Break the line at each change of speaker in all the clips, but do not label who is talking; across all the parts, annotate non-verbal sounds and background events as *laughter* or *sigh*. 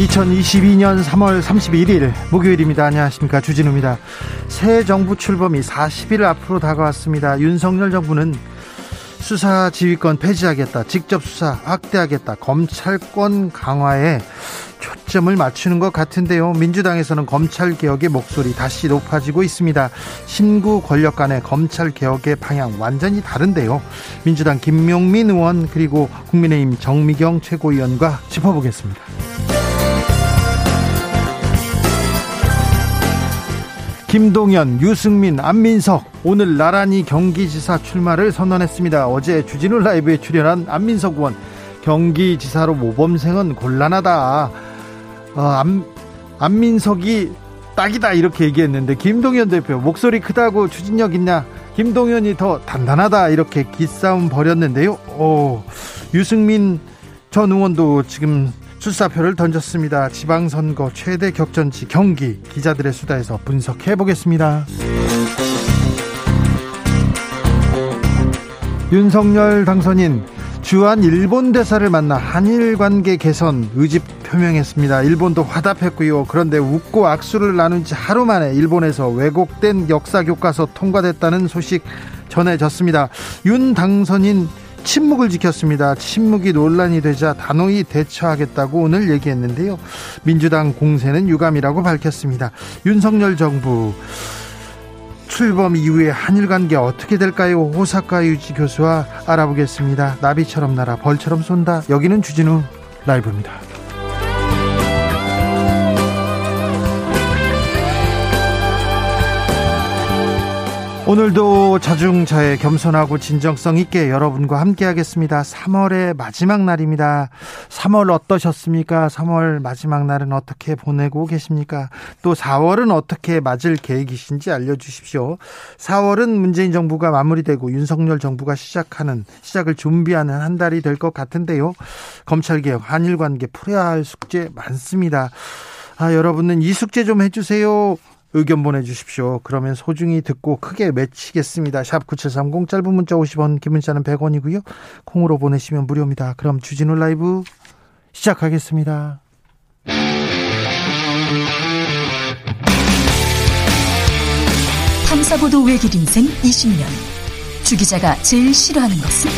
2022년 3월 31일 목요일입니다. 안녕하십니까. 주진우입니다. 새 정부 출범이 40일 앞으로 다가왔습니다. 윤석열 정부는 수사 지휘권 폐지하겠다. 직접 수사 확대하겠다. 검찰권 강화에 초점을 맞추는 것 같은데요. 민주당에서는 검찰 개혁의 목소리 다시 높아지고 있습니다. 신구 권력 간의 검찰 개혁의 방향 완전히 다른데요. 민주당 김용민 의원 그리고 국민의힘 정미경 최고위원과 짚어보겠습니다. 김동연, 유승민, 안민석 오늘 나란히 경기지사 출마를 선언했습니다. 어제 주진우 라이브에 출연한 안민석 의원 경기지사로 모범생은 곤란하다. 어, 안, 안민석이 딱이다 이렇게 얘기했는데 김동연 대표 목소리 크다고 추진력 있냐? 김동연이 더 단단하다 이렇게 기싸움 벌였는데요. 오, 유승민 전 의원도 지금 출사표를 던졌습니다. 지방선거 최대 격전지 경기 기자들의 수다에서 분석해 보겠습니다. 윤석열 당선인 주한 일본 대사를 만나 한일 관계 개선 의지 표명했습니다. 일본도 화답했고요. 그런데 웃고 악수를 나눈 지 하루 만에 일본에서 왜곡된 역사 교과서 통과됐다는 소식 전해졌습니다. 윤 당선인 침묵을 지켰습니다. 침묵이 논란이 되자 단호히 대처하겠다고 오늘 얘기했는데요. 민주당 공세는 유감이라고 밝혔습니다. 윤석열 정부 출범 이후에 한일 관계 어떻게 될까요? 호사카 유지 교수와 알아보겠습니다. 나비처럼 날아 벌처럼 쏜다. 여기는 주진우 라이브입니다. 오늘도 자중자애 겸손하고 진정성 있게 여러분과 함께 하겠습니다. 3월의 마지막 날입니다. 3월 어떠셨습니까? 3월 마지막 날은 어떻게 보내고 계십니까? 또 4월은 어떻게 맞을 계획이신지 알려주십시오. 4월은 문재인 정부가 마무리되고 윤석열 정부가 시작하는, 시작을 준비하는 한 달이 될 것 같은데요. 검찰개혁, 한일관계 풀어야 할 숙제 많습니다. 아, 여러분은 이 숙제 좀 해주세요. 의견 보내주십시오. 그러면 소중히 듣고 크게 외치겠습니다. 샵 9730 짧은 문자 50원 긴 문자는 100원이고요. 콩으로 보내시면 무료입니다. 그럼 주진우 라이브 시작하겠습니다.
탐사보도 외길 인생 20년 주 기자가 제일 싫어하는 것은?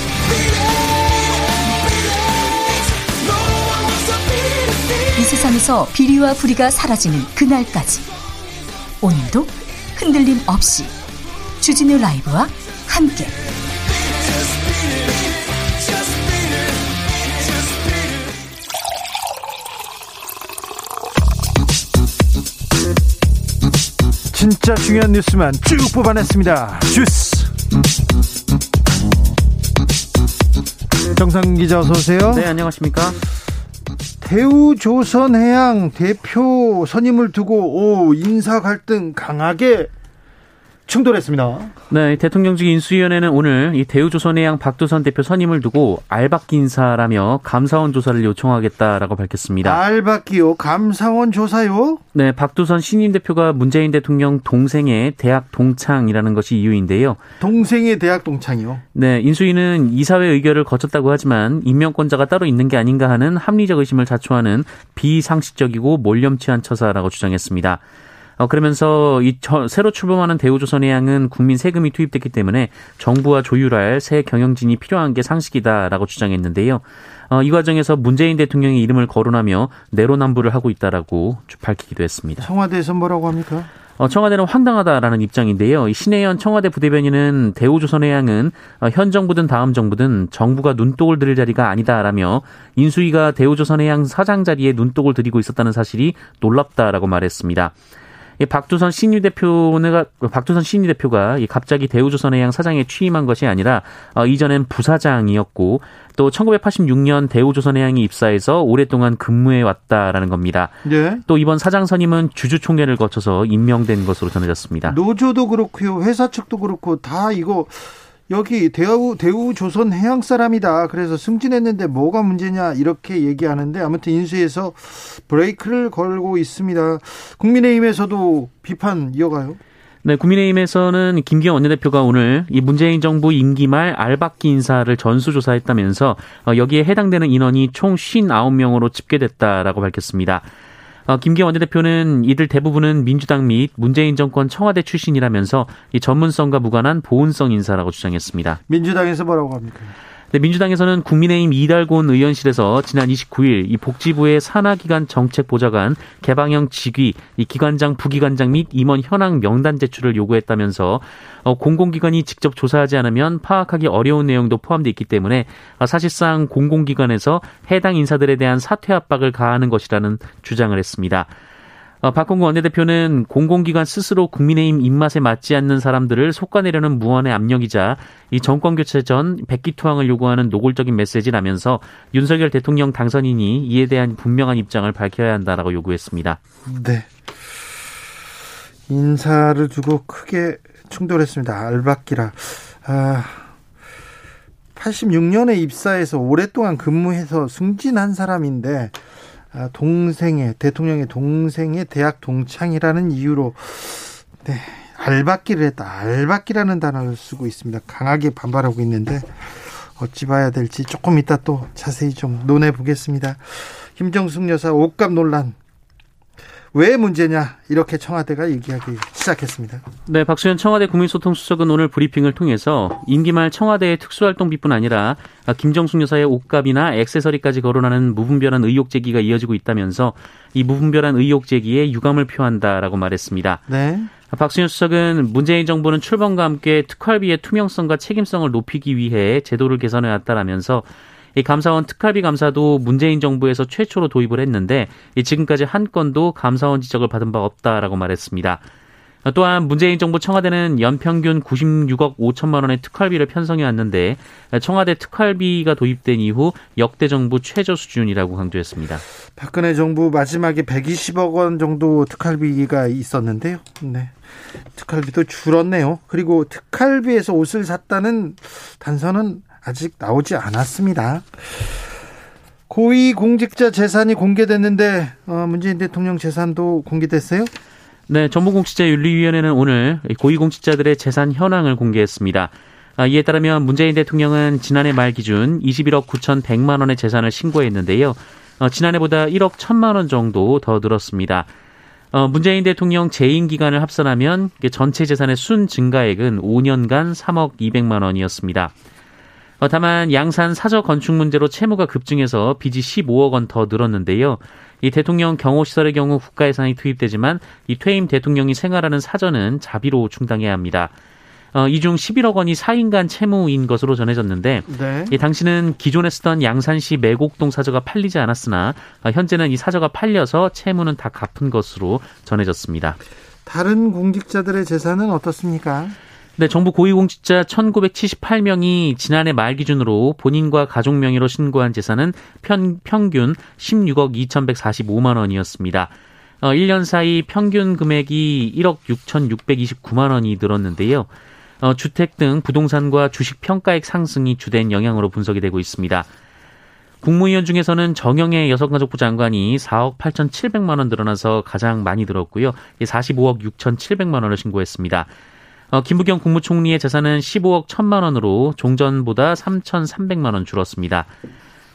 이 세상에서 비리와 부리가 사라지는 그날까지 오늘도 흔들림 없이 주진우 라이브와 함께
진짜 중요한 뉴스만 쭉 뽑아냈습니다. 주스. 정상 기자 어서 오세요.
네, 안녕하십니까?
대우조선해양 대표 선임을 두고 오 인사 갈등 강하게 충돌했습니다.
네, 대통령직 인수위원회는 오늘 이 대우조선해양 박두선 대표 선임을 두고 알박기 인사라며 감사원 조사를 요청하겠다라고 밝혔습니다.
알박기요? 감사원 조사요?
네, 박두선 신임 대표가 문재인 대통령 동생의 대학 동창이라는 것이 이유인데요.
동생의 대학 동창이요?
네, 인수위는 이사회 의결을 거쳤다고 하지만 임명권자가 따로 있는 게 아닌가 하는 합리적 의심을 자초하는 비상식적이고 몰염치한 처사라고 주장했습니다. 어, 그러면서 이 저, 새로 출범하는 대우조선해양은 국민 세금이 투입됐기 때문에 정부와 조율할 새 경영진이 필요한 게 상식이다라고 주장했는데요. 어, 이 과정에서 문재인 대통령의 이름을 거론하며 내로남불을 하고 있다라고 밝히기도 했습니다.
청와대에서 뭐라고 합니까?
어, 청와대는 황당하다라는 입장인데요. 신혜연 청와대 부대변인은 대우조선해양은 어, 현 정부든 다음 정부든 정부가 눈독을 들일 자리가 아니다라며 인수위가 대우조선해양 사장 자리에 눈독을 들이고 있었다는 사실이 놀랍다라고 말했습니다. 박두선 신유 대표가 박두선 신유 대표가 갑자기 대우조선해양 사장에 취임한 것이 아니라 어, 이전엔 부사장이었고 또 1986년 대우조선해양이 입사해서 오랫동안 근무해 왔다라는 겁니다. 네. 또 이번 사장 선임은 주주 총회를 거쳐서 임명된 것으로 전해졌습니다.
노조도 그렇고요, 회사 측도 그렇고 다 이거 여기 대우 대우 조선 해양 사람이다. 그래서 승진했는데 뭐가 문제냐 이렇게 얘기하는데 아무튼 인수에서 브레이크를 걸고 있습니다. 국민의힘에서도 비판 이어가요.
네, 국민의힘에서는 김기현 원내대표가 오늘 이 문재인 정부 임기 말 알박기 인사를 전수조사했다면서 어, 여기에 해당되는 인원이 총 59명으로 집계됐다라고 밝혔습니다. 어, 김기현 원내대표는 이들 대부분은 민주당 및 문재인 정권 청와대 출신이라면서 이 전문성과 무관한 보온성 인사라고 주장했습니다.
민주당에서 뭐라고 합니까?
네, 민주당에서는 국민의힘 이달곤 의원실에서 지난 29일 이 복지부의 산하기관 정책 보좌관 개방형 직위, 이 기관장, 부기관장 및 임원 현황 명단 제출을 요구했다면서 어, 공공기관이 직접 조사하지 않으면 파악하기 어려운 내용도 포함되어 있기 때문에 어, 사실상 공공기관에서 해당 인사들에 대한 사퇴 압박을 가하는 것이라는 주장을 했습니다. 어, 박홍구 원내대표는 공공기관 스스로 국민의힘 입맛에 맞지 않는 사람들을 속아내려는 무언의 압력이자 이 정권 교체 전 백기투항을 요구하는 노골적인 메시지라면서 윤석열 대통령 당선인이 이에 대한 분명한 입장을 밝혀야 한다라고 요구했습니다.
네. 인사를 두고 크게 충돌했습니다. 알박기라. 아, 86년에 입사해서 오랫동안 근무해서 승진한 사람인데 아, 동생의 대통령의 동생의 대학 동창이라는 이유로 네, 알박기를 했다. 알박기라는 단어를 쓰고 있습니다. 강하게 반발하고 있는데 어찌 봐야 될지 조금 이따 또 자세히 좀 논해 보겠습니다. 김정숙 여사 옷값 논란 왜 문제냐 이렇게 청와대가 얘기하기 시작했습니다.
네, 박수현 청와대 국민소통수석은 오늘 브리핑을 통해서 임기 말 청와대의 특수활동비뿐 아니라 김정숙 여사의 옷값이나 액세서리까지 거론하는 무분별한 의혹 제기가 이어지고 있다면서 이 무분별한 의혹 제기에 유감을 표한다라고 말했습니다. 네. 박수현 수석은 문재인 정부는 출범과 함께 특활비의 투명성과 책임성을 높이기 위해 제도를 개선해 왔다라면서 이 감사원 특활비 감사도 문재인 정부에서 최초로 도입을 했는데 지금까지 한 건도 감사원 지적을 받은 바 없다라고 말했습니다. 또한 문재인 정부 청와대는 연평균 96억 5천만 원의 특활비를 편성해 왔는데 청와대 특활비가 도입된 이후 역대 정부 최저 수준이라고 강조했습니다.
박근혜 정부 마지막에 120억 원 정도 특활비가 있었는데요. 네. 특활비도 줄었네요. 그리고 특활비에서 옷을 샀다는 단서는 아직 나오지 않았습니다. 고위 공직자 재산이 공개됐는데 어, 문재인 대통령 재산도 공개됐어요?
네, 정보공직자윤리위원회는 오늘 고위공직자들의 재산 현황을 공개했습니다. 아, 이에 따르면 문재인 대통령은 지난해 말 기준 21억 9천100만 원의 재산을 신고했는데요. 어, 지난해보다 1억 1천만 원 정도 더 늘었습니다. 어, 문재인 대통령 재임 기간을 합산하면 전체 재산의 순 증가액은 5년간 3억 200만 원이었습니다. 어, 다만 양산 사저 건축 문제로 채무가 급증해서 빚이 15억 원 더 늘었는데요. 이 대통령 경호 시설의 경우 국가 예산이 투입되지만 이 퇴임 대통령이 생활하는 사저는 자비로 충당해야 합니다. 어, 이중 11억 원이 4인간 채무인 것으로 전해졌는데 네. 이 당시는 기존에 쓰던 양산시 매곡동 사저가 팔리지 않았으나 어, 현재는 이 사저가 팔려서 채무는 다 갚은 것으로 전해졌습니다.
다른 공직자들의 재산은 어떻습니까?
네, 정부 고위공직자 1978명이 지난해 말 기준으로 본인과 가족 명의로 신고한 재산은 편, 평균 16억 2145만 원이었습니다. 어, 1년 사이 평균 금액이 1억 6,629만 원이 늘었는데요. 어, 주택 등 부동산과 주식 평가액 상승이 주된 영향으로 분석이 되고 있습니다. 국무위원 중에서는 정영애 여성가족부 장관이 4억 8,700만 원 늘어나서 가장 많이 늘었고요. 45억 6,700만 원을 신고했습니다. 어, 김부경 국무총리의 재산은 15억 1천만 원으로 종전보다 3,300만 원 줄었습니다.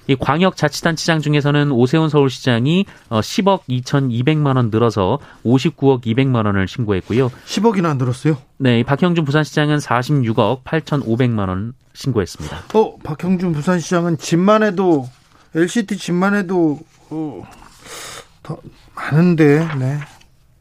이 광역자치단체장 중에서는 오세훈 서울시장이 10억 어, 2,200만 원 늘어서 59억 200만 원을 신고했고요.
10억이나 늘었어요?
네, 박형준 부산시장은 46억 8,500만 원 신고했습니다.
어, 박형준 부산시장은 집만 해도 LCT 집만 해도 어, 더 많은데, 네.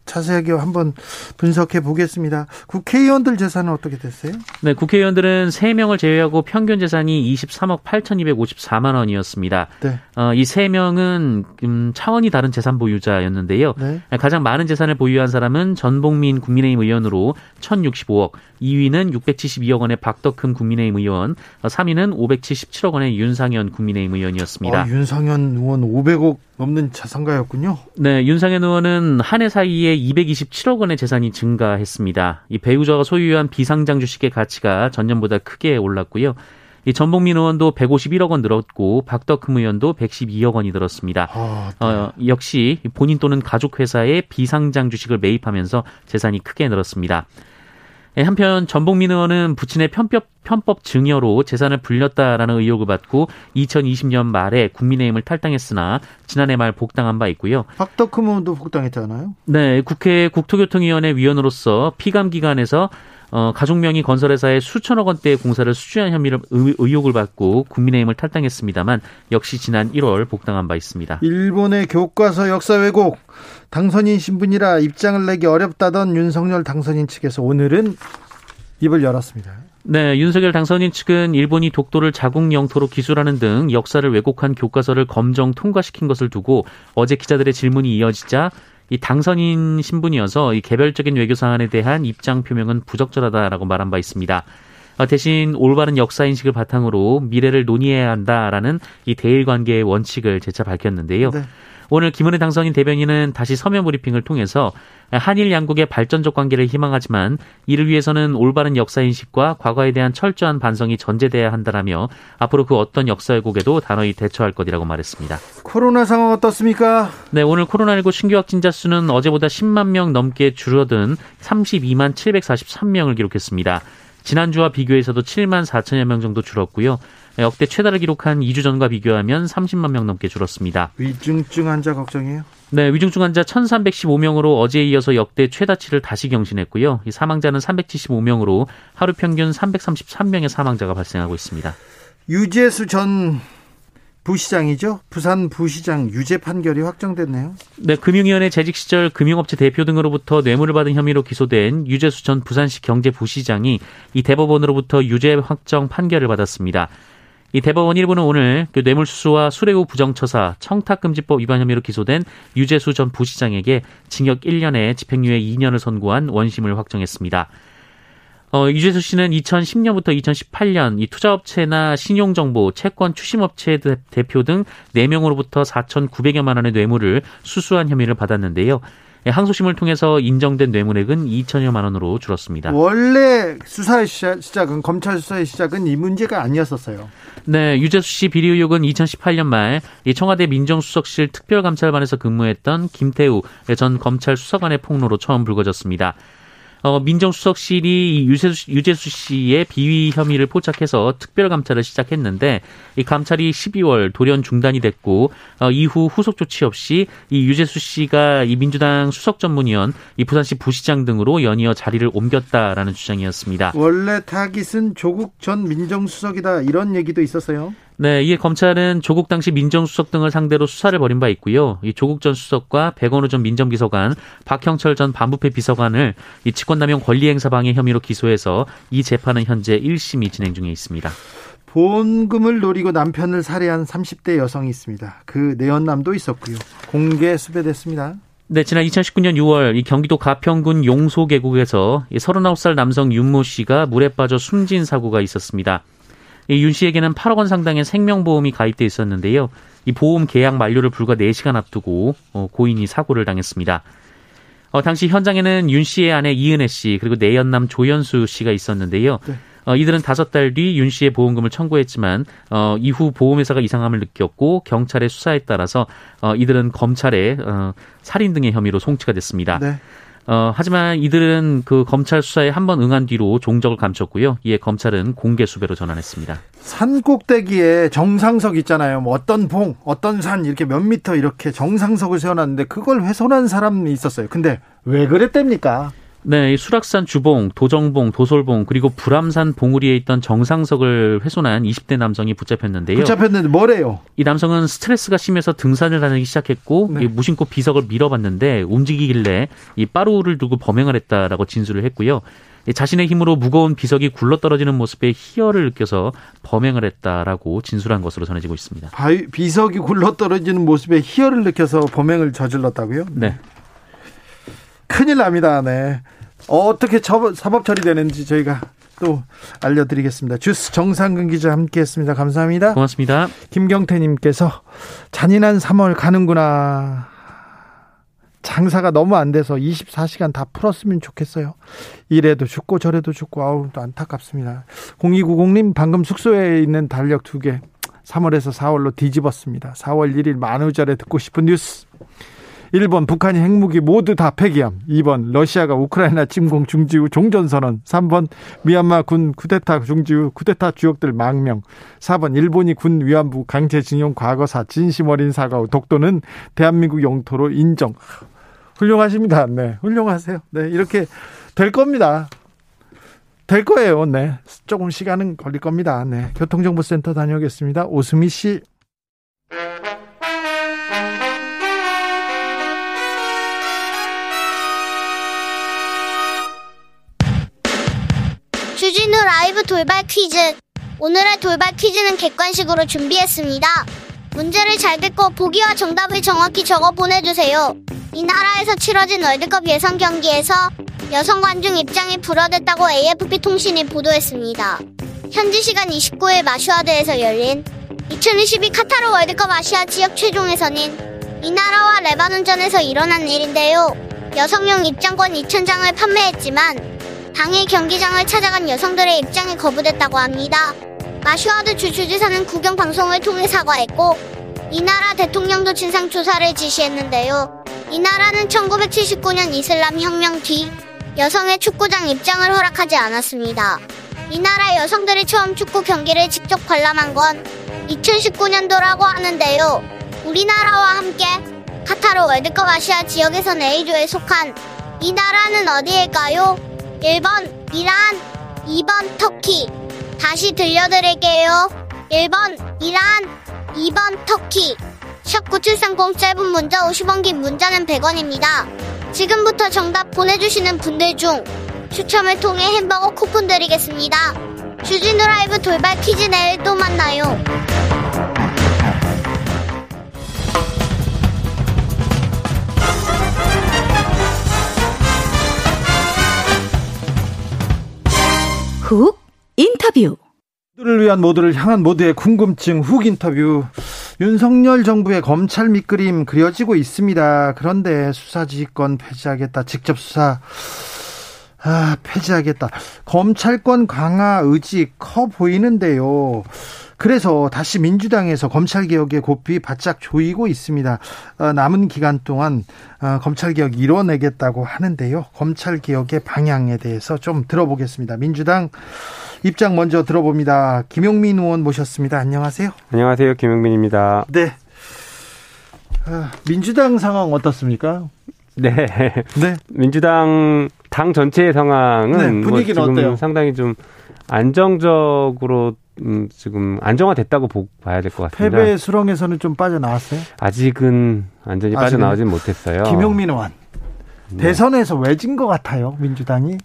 자세하게 한번 분석해 보겠습니다. 국회의원들 재산은 어떻게 됐어요?
네, 국회의원들은 3명을 제외하고 평균 재산이 23억 8,254만 원이었습니다. 네. 어, 이 3명은 음, 차원이 다른 재산 보유자였는데요. 네. 가장 많은 재산을 보유한 사람은 전봉민 국민의힘 의원으로 1,065억, 2위는 672억 원의 박덕흠 국민의힘 의원, 3위는 어, 577억 원의 윤상현 국민의힘 의원이었습니다.
어, 윤상현 의원 500억 넘는 자산가였군요.
네, 윤상현 의원은 한 해 사이에 227억 원의 재산이 증가했습니다. 이 배우자가 소유한 비상장 주식의 가치가 전년보다 크게 올랐고요. 이 전복민 의원도 151억 원 늘었고 박덕흠 의원도 112억 원이 늘었습니다. 아, 네. 어, 역시 본인 또는 가족 회사의 비상장 주식을 매입하면서 재산이 크게 늘었습니다. 예, 한편 전복민 의원은 부친의 편법, 편법 증여로 재산을 불렸다라는 의혹을 받고 2020년 말에 국민의힘을 탈당했으나 지난해 말 복당한 바 있고요.
박덕흠 의원도 복당했잖아요.
네, 국회 국토교통위원회 위원으로서 피감 기관에서 어, 가족명의 건설회사에 수천억 원대의 공사를 수주한 혐의를 의혹을 받고 국민의힘을 탈당했습니다만 역시 지난 1월 복당한 바 있습니다.
일본의 교과서 역사 왜곡 당선인 신분이라 입장을 내기 어렵다던 윤석열 당선인 측에서 오늘은 입을 열었습니다.
네, 윤석열 당선인 측은 일본이 독도를 자국 영토로 기술하는 등 역사를 왜곡한 교과서를 검정 통과시킨 것을 두고 어제 기자들의 질문이 이어지자 이 당선인 신분이어서 이 개별적인 외교 사안에 대한 입장 표명은 부적절하다라고 말한 바 있습니다. 어, 대신 올바른 역사 인식을 바탕으로 미래를 논의해야 한다라는 이 대일 관계의 원칙을 재차 밝혔는데요. 네. 오늘 김은혜 당선인 대변인은 다시 서면 브리핑을 통해서 한일 양국의 발전적 관계를 희망하지만 이를 위해서는 올바른 역사 인식과 과거에 대한 철저한 반성이 전제돼야 한다라며 앞으로 그 어떤 역사 왜곡에도 단호히 대처할 것이라고 말했습니다.
코로나 상황 어떻습니까?
네, 오늘 코로나19 신규 확진자 수는 어제보다 10만 명 넘게 줄어든 32만 743명을 기록했습니다. 지난주와 비교해서도 7만 4천여 명 정도 줄었고요. 역대 최다를 기록한 2주 전과 비교하면 30만 명 넘게 줄었습니다.
위중증 환자 걱정이에요?
네, 위중증 환자 1,315명으로 어제에 이어서 역대 최다치를 다시 경신했고요. 이 사망자는 375명으로 하루 평균 333명의 사망자가 발생하고 있습니다.
유재수 전 부시장이죠. 부산 부시장 유죄 판결이 확정됐네요.
네, 금융위원회 재직 시절 금융업체 대표 등으로부터 뇌물을 받은 혐의로 기소된 유재수 전 부산시 경제부시장이 이 대법원으로부터 유죄 확정 판결을 받았습니다. 이 대법원 일부는 오늘 그 뇌물수수와 수뢰후 부정처사, 청탁금지법 위반 혐의로 기소된 유재수 전 부시장에게 징역 1년에 집행유예 2년을 선고한 원심을 확정했습니다. 어, 유재수 씨는 2010년부터 2018년 이 투자업체나 신용정보, 채권 추심업체 대표 등 4명으로부터 4,900여만 원의 뇌물을 수수한 혐의를 받았는데요. 예, 항소심을 통해서 인정된 뇌물액은 2천여만 원으로 줄었습니다.
원래 수사의 시작은 검찰 수사의 시작은 이 문제가 아니었었어요.
네, 유재수 씨 비리 의혹은 2018년 말 청와대 민정수석실 특별감찰반에서 근무했던 김태우 전 검찰 수사관의 폭로로 처음 불거졌습니다. 어, 민정수석실이 유재수, 유재수 씨의 비위 혐의를 포착해서 특별 감찰을 시작했는데 이 감찰이 12월 돌연 중단이 됐고 어, 이후 후속 조치 없이 이 유재수 씨가 이 민주당 수석 전문위원 이 부산시 부시장 등으로 연이어 자리를 옮겼다라는 주장이었습니다.
원래 타깃은 조국 전 민정수석이다 이런 얘기도 있었어요.
네, 이에 검찰은 조국 당시 민정수석 등을 상대로 수사를 벌인 바 있고요. 이 조국 전 수석과 백원우 전 민정비서관, 박형철 전 반부패 비서관을 이 직권남용 권리행사 방해 혐의로 기소해서 이 재판은 현재 1심이 진행 중에 있습니다.
보험금을 노리고 남편을 살해한 30대 여성이 있습니다. 그 내연남도 있었고요. 공개 수배됐습니다.
네, 지난 2019년 6월 이 경기도 가평군 용소 계곡에서 39살 남성 윤모 씨가 물에 빠져 숨진 사고가 있었습니다. 윤 씨에게는 8억 원 상당의 생명보험이 가입돼 있었는데요. 이 보험 계약 만료를 불과 4시간 앞두고 어, 고인이 사고를 당했습니다. 어, 당시 현장에는 윤 씨의 아내 이은혜 씨 그리고 내연남 조연수 씨가 있었는데요. 네. 어, 이들은 다섯 달 뒤 윤 씨의 보험금을 청구했지만 어, 이후 보험회사가 이상함을 느꼈고 경찰의 수사에 따라서 어, 이들은 검찰에 어, 살인 등의 혐의로 송치가 됐습니다. 네. 어, 하지만 이들은 그 검찰 수사에 한 번 응한 뒤로 종적을 감췄고요. 이에 검찰은 공개 수배로 전환했습니다.
산 꼭대기에 정상석 있잖아요. 뭐 어떤 봉, 어떤 산 이렇게 몇 미터 이렇게 정상석을 세워놨는데 그걸 훼손한 사람이 있었어요. 근데 왜 그랬답니까?
네, 이 수락산 주봉, 도정봉, 도솔봉 그리고 불암산 봉우리에 있던 정상석을 훼손한 20대 남성이 붙잡혔는데요.
붙잡혔는데 뭐래요?
이 남성은 스트레스가 심해서 등산을 하기 시작했고 네. 무심코 비석을 밀어봤는데 움직이길래 이 빠루를 두고 범행을 했다라고 진술을 했고요. 자신의 힘으로 무거운 비석이 굴러떨어지는 모습에 희열을 느껴서 범행을 했다라고 진술한 것으로 전해지고 있습니다.
바위, 비석이 굴러떨어지는 모습에 희열을 느껴서 범행을 저질렀다고요?
네.
큰일 납니다. 네. 어떻게 사법 처리되는지 저희가 또 알려드리겠습니다. 주스 정상근 기자 함께했습니다. 감사합니다.
고맙습니다.
김경태님께서 잔인한 3월 가는구나. 장사가 너무 안 돼서 24시간 다 풀었으면 좋겠어요. 이래도 죽고 저래도 죽고 아우 또 안타깝습니다. 0290님 방금 숙소에 있는 달력 두 개 3월에서 4월로 뒤집었습니다. 4월 1일 만우절에 듣고 싶은 뉴스. 1번 북한이 핵무기 모두 다 폐기함. 2번 러시아가 우크라이나 침공 중지 후 종전선언. 3번 미얀마 군 쿠데타 중지 후 쿠데타 주역들 망명. 4번 일본이 군 위안부 강제징용 과거사 진심 어린 사과 후 독도는 대한민국 영토로 인정. 훌륭하십니다. 네. 훌륭하세요. 네. 이렇게 될 겁니다. 될 거예요. 네. 조금 시간은 걸릴 겁니다. 네. 교통정보센터 다녀오겠습니다. 오수미 씨.
라이브 돌발 퀴즈. 오늘의 돌발 퀴즈는 객관식으로 준비했습니다. 문제를 잘 듣고 보기와 정답을 정확히 적어 보내주세요. 이 나라에서 치러진 월드컵 예선 경기에서 여성 관중 입장이 불어댔다고 AFP 통신이 보도했습니다. 현지 시간 29일 마슈아드에서 열린 2022 카타르 월드컵 아시아 지역 최종 예선인 이 나라와 레바논전에서 일어난 일인데요. 여성용 입장권 2,000장을 판매했지만 당일 경기장을 찾아간 여성들의 입장이 거부됐다고 합니다. 마슈아드 주 주지사는 국영 방송을 통해 사과했고 이 나라 대통령도 진상 조사를 지시했는데요. 이 나라는 1979년 이슬람 혁명 뒤 여성의 축구장 입장을 허락하지 않았습니다. 이 나라 여성들이 처음 축구 경기를 직접 관람한 건 2019년도라고 하는데요. 우리나라와 함께 카타르 월드컵 아시아 지역에선 A조에 속한 이 나라는 어디일까요? 1번 이란, 2번 터키. 다시 들려드릴게요. 1번 이란, 2번 터키. 샵9730 짧은 문자 50원 긴 문자는 100원입니다. 지금부터 정답 보내주시는 분들 중 추첨을 통해 햄버거 쿠폰 드리겠습니다. 주진우 라이브 돌발 퀴즈 내일 또 만나요.
훅 인터뷰
모두를 위한 모두를 향한 모두의 궁금증 훅 인터뷰 윤석열 정부의 검찰 밑그림 그려지고 있습니다. 그런데 수사지휘권 폐지하겠다. 직접 수사 아, 폐지하겠다. 검찰권 강화 의지 커 보이는데요. 그래서 다시 민주당에서 검찰개혁의 고삐 바짝 조이고 있습니다. 어, 남은 기간 동안 어, 검찰개혁 이뤄내겠다고 하는데요. 검찰개혁의 방향에 대해서 좀 들어보겠습니다. 민주당 입장 먼저 들어봅니다. 김용민 의원 모셨습니다. 안녕하세요.
안녕하세요. 김용민입니다.
네. 아, 민주당 상황 어떻습니까?
네. 네. 민주당 당 전체의 상황은 네,
분위기는 뭐 어때요?
상당히 좀 안정적으로 음, 지금 안정화됐다고 보, 봐야 될 것 같습니다.
패배 수렁에서는 좀 빠져나왔어요?
아직은 완전히 빠져나오진 못했어요.
김용민 의원. 네. 대선에서 왜 진 것 같아요, 민주당이?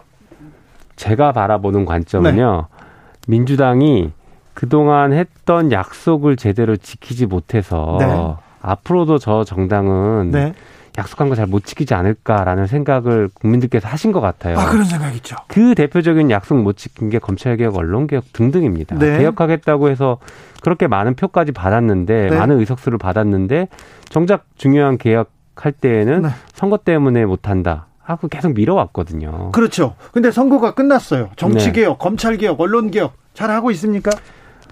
제가 바라보는 관점은요. 네. 민주당이 그동안 했던 약속을 제대로 지키지 못해서 네. 앞으로도 저 정당은 네. 약속한 거 잘 못 지키지 않을까라는 생각을 국민들께서 하신 것 같아요.
아, 그런 생각 있죠.
그 대표적인 약속 못 지킨 게 검찰개혁, 언론개혁 등등입니다. 네. 개혁하겠다고 해서 그렇게 많은 표까지 받았는데, 네. 많은 의석수를 받았는데, 정작 중요한 개혁할 때에는 네. 선거 때문에 못한다. 하고 계속 미뤄왔거든요.
그렇죠. 근데 선거가 끝났어요. 정치개혁, 네. 검찰개혁, 언론개혁 잘 하고 있습니까?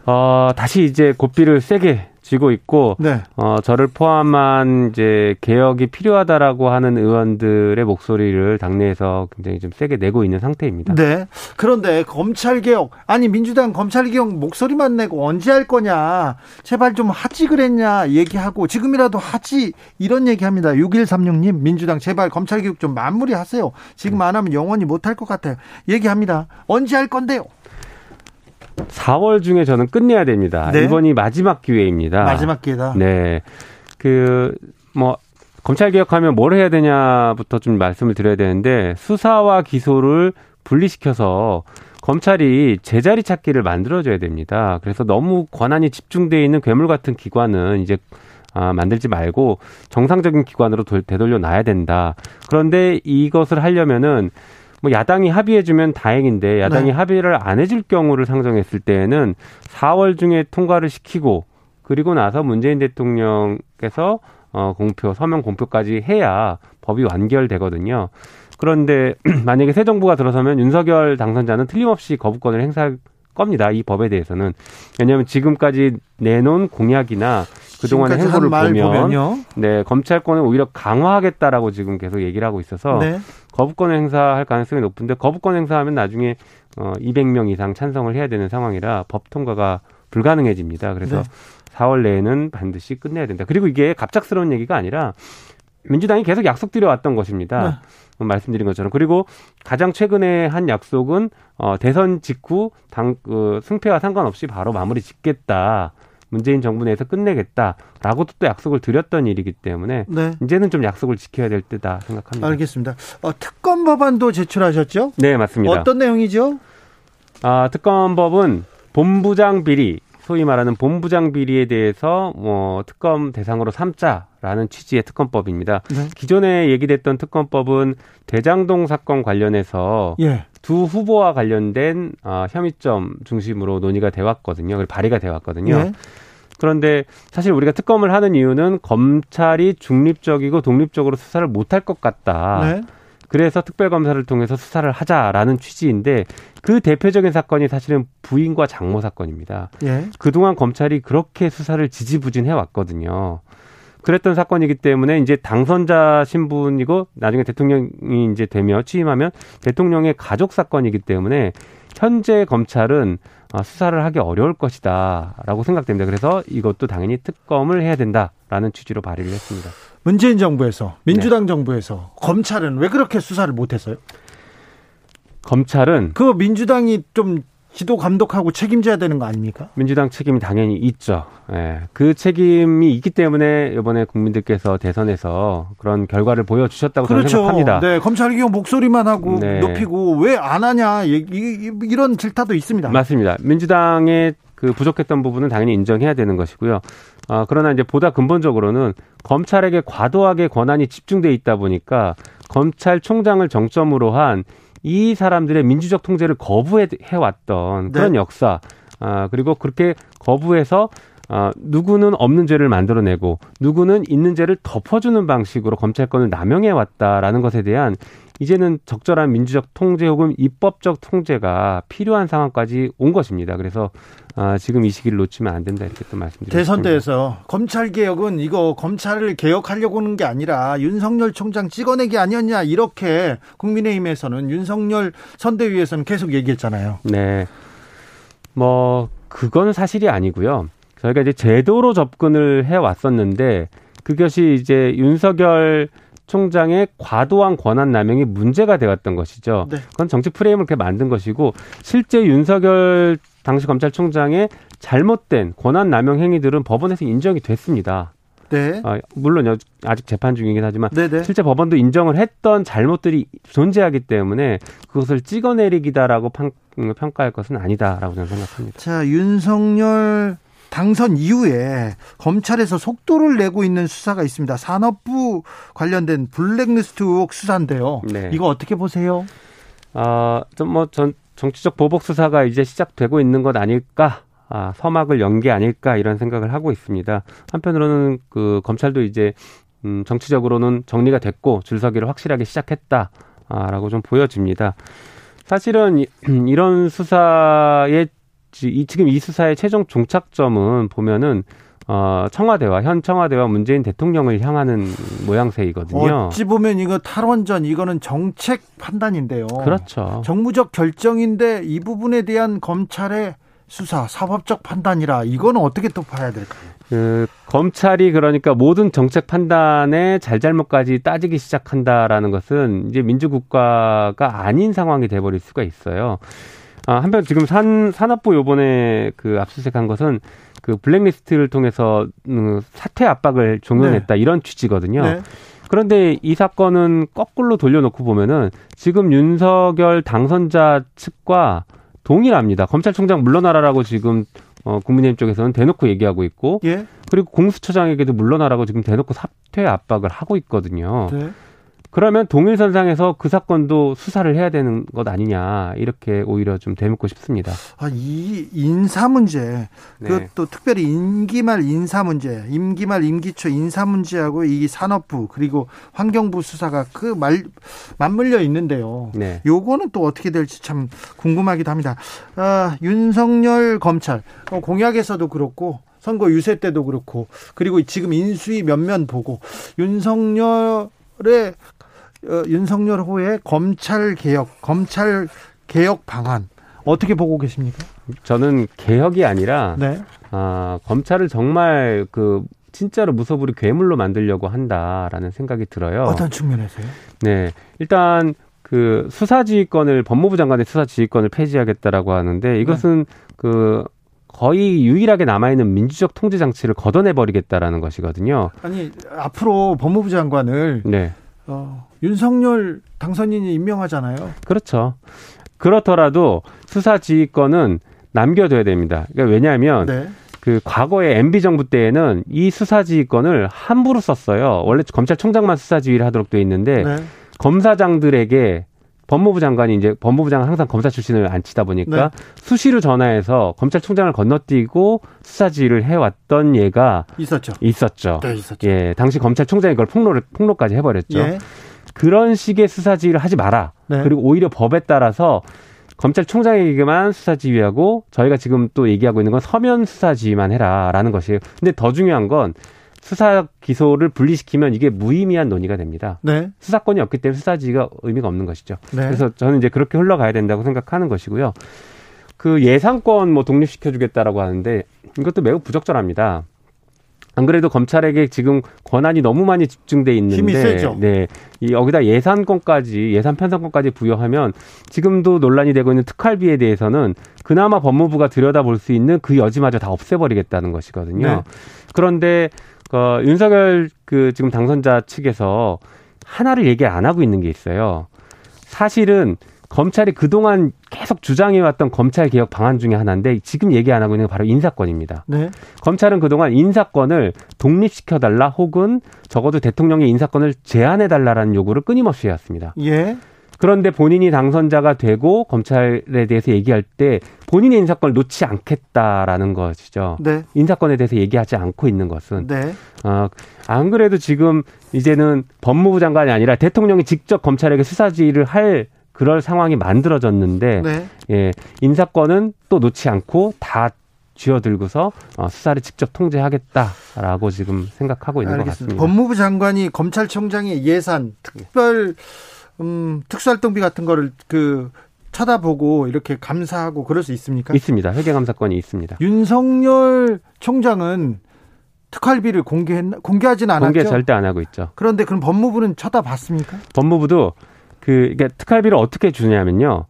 어, 다시 이제 고삐를 세게 쥐고 있고 네. 어 저를 포함한 이제 개혁이 필요하다라고 하는 의원들의 목소리를 당내에서 굉장히 좀 세게 내고 있는 상태입니다.
네. 그런데 검찰 개혁 아니 민주당 검찰 개혁 목소리만 내고 언제 할 거냐? 제발 좀 하지 그랬냐 얘기하고 지금이라도 하지 이런 얘기합니다. 6136님 민주당 제발 검찰 개혁 좀 마무리하세요. 지금 안 하면 영원히 못 할 것 같아요. 얘기합니다. 언제 할 건데요?
4월 중에 저는 끝내야 됩니다. 네? 이번이 마지막 기회입니다.
마지막 기회다.
네. 그, 뭐, 검찰 개혁하면 뭘 해야 되냐부터 좀 말씀을 드려야 되는데 수사와 기소를 분리시켜서 검찰이 제자리 찾기를 만들어줘야 됩니다. 그래서 너무 권한이 집중돼 있는 괴물 같은 기관은 이제 아, 만들지 말고 정상적인 기관으로 되돌려 놔야 된다. 그런데 이것을 하려면은 뭐 야당이 합의해주면 다행인데 야당이 네. 합의를 안 해줄 경우를 상정했을 때에는 4월 중에 통과를 시키고 그리고 나서 문재인 대통령께서 어, 공표, 서명 공표까지 해야 법이 완결되거든요. 그런데 *clears throat* 만약에 새 정부가 들어서면 윤석열 당선자는 틀림없이 거부권을 행사할 겁니다. 이 법에 대해서는. 왜냐하면 지금까지 내놓은 공약이나 그동안의 행보를 보면 보면요. 네, 검찰권을 오히려 강화하겠다라고 지금 계속 얘기를 하고 있어서 네. 거부권 행사할 가능성이 높은데 거부권 행사하면 나중에 어 200명 이상 찬성을 해야 되는 상황이라 법 통과가 불가능해집니다. 그래서 네. 4월 내에는 반드시 끝내야 된다. 그리고 이게 갑작스러운 얘기가 아니라 민주당이 계속 약속드려 왔던 것입니다. 네. 말씀드린 것처럼 그리고 가장 최근에 한 약속은 어 대선 직후 당 그 승패와 상관없이 바로 마무리 짓겠다. 문재인 정부 내에서 끝내겠다라고도 또 약속을 드렸던 일이기 때문에 네. 이제는 좀 약속을 지켜야 될 때다 생각합니다.
알겠습니다. 어, 특검 법안도 제출하셨죠?
네, 맞습니다.
어떤 내용이죠?
아, 특검법은 본부장 비리, 소위 말하는 본부장 비리에 대해서 뭐 특검 대상으로 삼자라는 취지의 특검법입니다. 네. 기존에 얘기됐던 특검법은 대장동 사건 관련해서 예. 두 후보와 관련된 어, 혐의점 중심으로 논의가 돼 왔거든요. 발의가 돼 왔거든요. 네. 그런데 사실 우리가 특검을 하는 이유는 검찰이 중립적이고 독립적으로 수사를 못할 것 같다. 네. 그래서 특별검사를 통해서 수사를 하자라는 취지인데 그 대표적인 사건이 사실은 부인과 장모 사건입니다. 예. 그동안 검찰이 그렇게 수사를 지지부진해 왔거든요. 그랬던 사건이기 때문에 이제 당선자 신분이고 나중에 대통령이 이제 되며 취임하면 대통령의 가족 사건이기 때문에 현재 검찰은 아, 수사를 하기 어려울 것이다라고 생각됩니다. 그래서 이것도 당연히 특검을 해야 된다라는 취지로 발의를 했습니다.
문재인 정부에서 민주당 네. 정부에서 검찰은 왜 그렇게 수사를 못했어요?
검찰은
그 민주당이 좀 지도 감독하고 책임져야 되는 거 아닙니까?
민주당 책임이 당연히 있죠. 예. 그 책임이 있기 때문에 이번에 국민들께서 대선에서 그런 결과를 보여주셨다고 그렇죠. 저는 생각합니다.
네, 검찰 개혁 목소리만 하고 네. 높이고 왜 안 하냐 이런 질타도 있습니다.
맞습니다. 민주당의 그 부족했던 부분은 당연히 인정해야 되는 것이고요. 아, 그러나 이제 보다 근본적으로는 검찰에게 과도하게 권한이 집중돼 있다 보니까 검찰총장을 정점으로 한 이 사람들의 민주적 통제를 거부해 왔던 그런 네. 역사. 아, 그리고 그렇게 거부해서 어, 누구는 없는 죄를 만들어내고 누구는 있는 죄를 덮어주는 방식으로 검찰권을 남용해 왔다라는 것에 대한 이제는 적절한 민주적 통제 혹은 입법적 통제가 필요한 상황까지 온 것입니다. 그래서 아, 지금 이 시기를 놓치면 안 된다 이렇게 또 말씀드립니다.
대선 때에서 검찰 개혁은 이거 검찰을 개혁하려고 하는 게 아니라 윤석열 총장 찍어내기 아니었냐 이렇게 국민의힘에서는 윤석열 선대위에서는 계속 얘기했잖아요.
네. 뭐 그건 사실이 아니고요. 저희가 이제 제도로 접근을 해 왔었는데 그것이 이제 윤석열 총장의 과도한 권한 남용이 문제가 되었던 것이죠. 네. 그건 정치 프레임을 이렇게 만든 것이고 실제 윤석열 당시 검찰총장의 잘못된 권한 남용 행위들은 법원에서 인정이 됐습니다. 네. 아, 물론 아직 재판 중이긴 하지만 네네. 네. 실제 법원도 인정을 했던 잘못들이 존재하기 때문에 그것을 찍어내리기다라고 평가할 것은 아니다라고 저는 생각합니다.
자, 윤석열 당선 이후에 검찰에서 속도를 내고 있는 수사가 있습니다. 산업부 관련된 블랙리스트 의혹 수사인데요. 네. 이거 어떻게 보세요?
아, 좀 뭐 전 정치적 보복 수사가 이제 시작되고 있는 것 아닐까? 아, 서막을 연 게 아닐까 이런 생각을 하고 있습니다. 한편으로는 그 검찰도 이제 음, 정치적으로는 정리가 됐고 줄서기를 확실하게 시작했다라고 좀 보여집니다. 사실은 *clears throat* 이런 수사의 이, 지금 이 수사의 최종 종착점은 보면은 어, 청와대와 현 청와대와 문재인 대통령을 향하는 모양새이거든요.
어찌 보면 이거 탈원전 이거는 정책 판단인데요.
그렇죠.
정무적 결정인데 이 부분에 대한 검찰의 수사, 사법적 판단이라 이거는 어떻게 또 봐야 될까요?
그 검찰이 그러니까 모든 정책 판단의 잘잘못까지 따지기 시작한다라는 것은 이제 민주국가가 아닌 상황이 돼버릴 수가 있어요. 아, 한편 지금 산 산업부 요번에 그 압수수색한 것은 그 블랙리스트를 통해서 음, 사퇴 압박을 종용했다 네. 이런 취지거든요. 네. 그런데 이 사건은 거꾸로 돌려놓고 보면은 지금 윤석열 당선자 측과 동일합니다. 검찰총장 물러나라라고 지금 어, 국민의힘 쪽에서는 대놓고 얘기하고 있고, 예? 그리고 공수처장에게도 물러나라고 지금 대놓고 사퇴 압박을 하고 있거든요. 네. 그러면 동일선상에서 그 사건도 수사를 해야 되는 것 아니냐 이렇게 오히려 좀 되묻고 싶습니다.
아, 이 인사 문제 네. 그것도 특별히 임기말 인사 문제, 임기말 임기초 인사 문제하고 이 산업부 그리고 환경부 수사가 그 말 맞물려 있는데요. 네. 요거는 또 어떻게 될지 참 궁금하기도 합니다. 아, 윤석열 검찰 어, 공약에서도 그렇고 선거 유세 때도 그렇고 그리고 지금 인수위 면면 보고 윤석열 의 어, 윤석열 후의 검찰 개혁, 검찰 개혁 방안 어떻게 보고 계십니까?
저는 개혁이 아니라 네. 아, 검찰을 정말 그 진짜로 무소불위 괴물로 만들려고 한다라는 생각이 들어요.
어떤 측면에서요?
네, 일단 그 수사지휘권을 법무부 장관의 수사지휘권을 폐지하겠다라고 하는데 이것은 네. 그 거의 유일하게 남아있는 민주적 통제 장치를 걷어내 버리겠다라는 것이거든요.
아니 앞으로 법무부 장관을 네. 어, 윤석열 당선인이 임명하잖아요.
그렇죠. 그렇더라도 수사 지휘권은 남겨둬야 됩니다. 그러니까 왜냐하면 네. 그 과거에 MB 정부 때에는 이 수사 지휘권을 함부로 썼어요. 원래 검찰총장만 수사 지휘를 하도록 돼 있는데 네. 검사장들에게 법무부 장관이 이제 법무부 장관 항상 검사 출신을 안 치다 보니까 네. 수시로 전화해서 검찰총장을 건너뛰고 수사지휘를 해왔던 예가
있었죠.
있었죠.
네, 있었죠.
예, 당시 검찰총장이 그걸 폭로를 폭로까지 해버렸죠. 예. 그런 식의 수사지휘를 하지 마라. 네. 그리고 오히려 법에 따라서 검찰총장에게만 수사지휘하고 저희가 지금 또 얘기하고 있는 건 서면 수사지휘만 해라라는 것이에요. 근데 더 중요한 건 수사 기소를 분리시키면 이게 무의미한 논의가 됩니다. 네. 수사권이 없기 때문에 수사지가 의미가 없는 것이죠. 네. 그래서 저는 이제 그렇게 흘러가야 된다고 생각하는 것이고요. 그 예산권 뭐 독립시켜 주겠다라고 하는데 이것도 매우 부적절합니다. 안 그래도 검찰에게 지금 권한이 너무 많이 집중돼 있는데
힘이 세죠.
네. 이 여기다 예산권까지 예산 편성권까지 부여하면 지금도 논란이 되고 있는 특활비에 대해서는 그나마 법무부가 들여다볼 수 있는 그 여지마저 다 없애버리겠다는 것이거든요. 네. 그런데 어, 윤석열 그 지금 당선자 측에서 하나를 얘기 안 하고 있는 게 있어요. 사실은 검찰이 그동안 계속 주장해왔던 검찰 개혁 방안 중에 하나인데 지금 얘기 안 하고 있는 게 바로 인사권입니다. 네. 검찰은 그동안 인사권을 독립시켜달라 혹은 적어도 대통령의 인사권을 제한해달라라는 요구를 끊임없이 해왔습니다.
예.
그런데 본인이 당선자가 되고 검찰에 대해서 얘기할 때 본인의 인사권을 놓지 않겠다라는 것이죠. 네. 인사권에 대해서 얘기하지 않고 있는 것은 네. 어, 안 그래도 지금 이제는 법무부 장관이 아니라 대통령이 직접 검찰에게 수사지휘를 할 그럴 상황이 만들어졌는데 네. 예, 인사권은 또 놓지 않고 다 쥐어들고서 어, 수사를 직접 통제하겠다라고 지금 생각하고 있는 알겠습니다. 것 같습니다.
법무부 장관이 검찰총장의 예산 특별 음, 특수활동비 같은 거를 그 쳐다보고 이렇게 감사하고 그럴 수 있습니까?
있습니다. 회계감사권이 있습니다.
윤석열 총장은 특활비를 공개했나 공개하지는 않았죠.
공개 절대 안 하고 있죠.
그런데 그럼 법무부는 쳐다봤습니까?
법무부도 그 그러니까 특활비를 어떻게 주냐면요.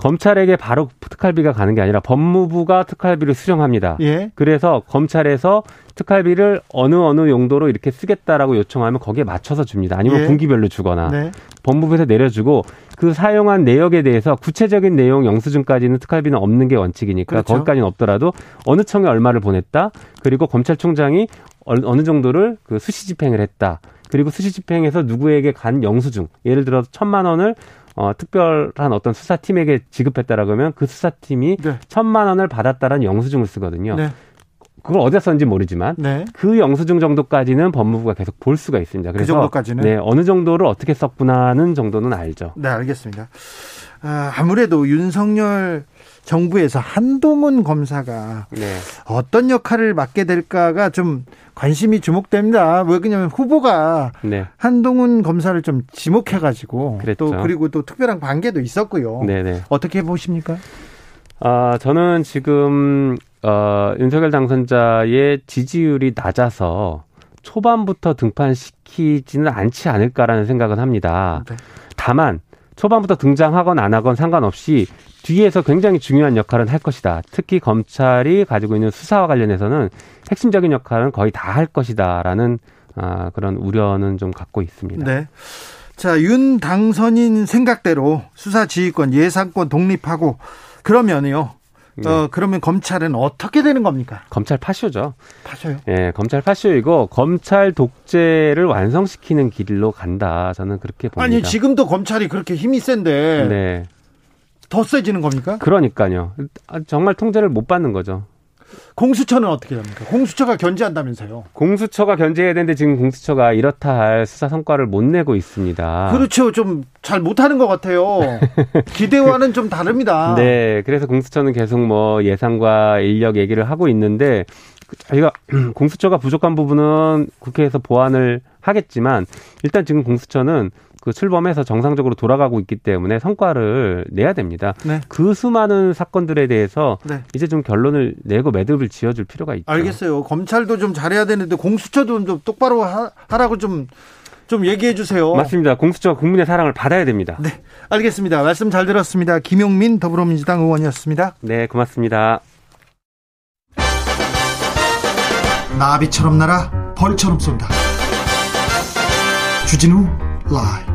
검찰에게 바로 특활비가 가는 게 아니라 법무부가 특활비를 수령합니다. 예. 그래서 검찰에서 특활비를 어느 어느 용도로 이렇게 쓰겠다라고 요청하면 거기에 맞춰서 줍니다. 아니면 예. 분기별로 주거나 네. 법무부에서 내려주고 그 사용한 내역에 대해서 구체적인 내용 영수증까지는 특활비는 없는 게 원칙이니까 그렇죠. 거기까지는 없더라도 어느 청에 얼마를 보냈다 그리고 검찰총장이 어느 정도를 그 수시 집행을 했다. 그리고 수시 집행에서 누구에게 간 영수증 예를 들어 천만 원을 어, 특별한 어떤 수사팀에게 지급했다라고 하면 그 수사팀이 네. 천만 원을 받았다라는 영수증을 쓰거든요. 네. 그걸 어디다 썼는지 모르지만 네. 그 영수증 정도까지는 법무부가 계속 볼 수가 있습니다.
그래서 그 정도까지는
네, 어느 정도를 어떻게 썼구나는 정도는 알죠.
네, 알겠습니다. 아, 아무래도 윤석열 정부에서 한동훈 검사가 네. 어떤 역할을 맡게 될까가 좀 관심이 주목됩니다. 왜 그러냐면 후보가 네. 한동훈 검사를 좀 지목해가지고 또 그리고 또 특별한 관계도 있었고요. 네네. 어떻게 보십니까?
아 저는 지금 어, 윤석열 당선자의 지지율이 낮아서 초반부터 등판시키지는 않지 않을까라는 생각은 합니다. 네. 다만 초반부터 등장하건 안 하건 상관없이 뒤에서 굉장히 중요한 역할은 할 것이다. 특히 검찰이 가지고 있는 수사와 관련해서는 핵심적인 역할은 거의 다 할 것이다라는 아, 그런 우려는 좀 갖고 있습니다.
네. 자, 윤 당선인 생각대로 수사 지휘권, 예산권 독립하고 그러면요. 네. 어, 그러면 검찰은 어떻게 되는 겁니까?
검찰 파쇼죠.
파쇼요?
예, 검찰 파쇼이고 검찰 독재를 완성시키는 길로 간다. 저는 그렇게 봅니다.
아니, 지금도 검찰이 그렇게 힘이 센데 네. 더 세지는 겁니까?
그러니까요. 아, 정말 통제를 못 받는 거죠.
공수처는 어떻게 됩니까? 공수처가 견제한다면서요?
공수처가 견제해야 되는데 지금 공수처가 이렇다 할 수사 성과를 못 내고 있습니다.
그렇죠. 좀 잘 못하는 것 같아요. *laughs* 기대와는 좀 다릅니다.
네. 그래서 공수처는 계속 뭐 예산과 인력 얘기를 하고 있는데 저희가 *clears throat* 공수처가 부족한 부분은 국회에서 보완을 하겠지만 일단 지금 공수처는 그 출범해서 정상적으로 돌아가고 있기 때문에 성과를 내야 됩니다. 네. 그 수많은 사건들에 대해서 네. 이제 좀 결론을 내고 매듭을 지어줄 필요가 있죠.
알겠어요. 검찰도 좀 잘해야 되는데 공수처도 좀 똑바로 하라고 좀. 좀 얘기해 주세요.
맞습니다. 공수처가 국민의 사랑을 받아야 됩니다.
네. 알겠습니다. 말씀 잘 들었습니다. 김용민 더불어민주당 의원이었습니다.
네, 고맙습니다.
나비처럼 날아 벌처럼 쏜다. 주진우 라이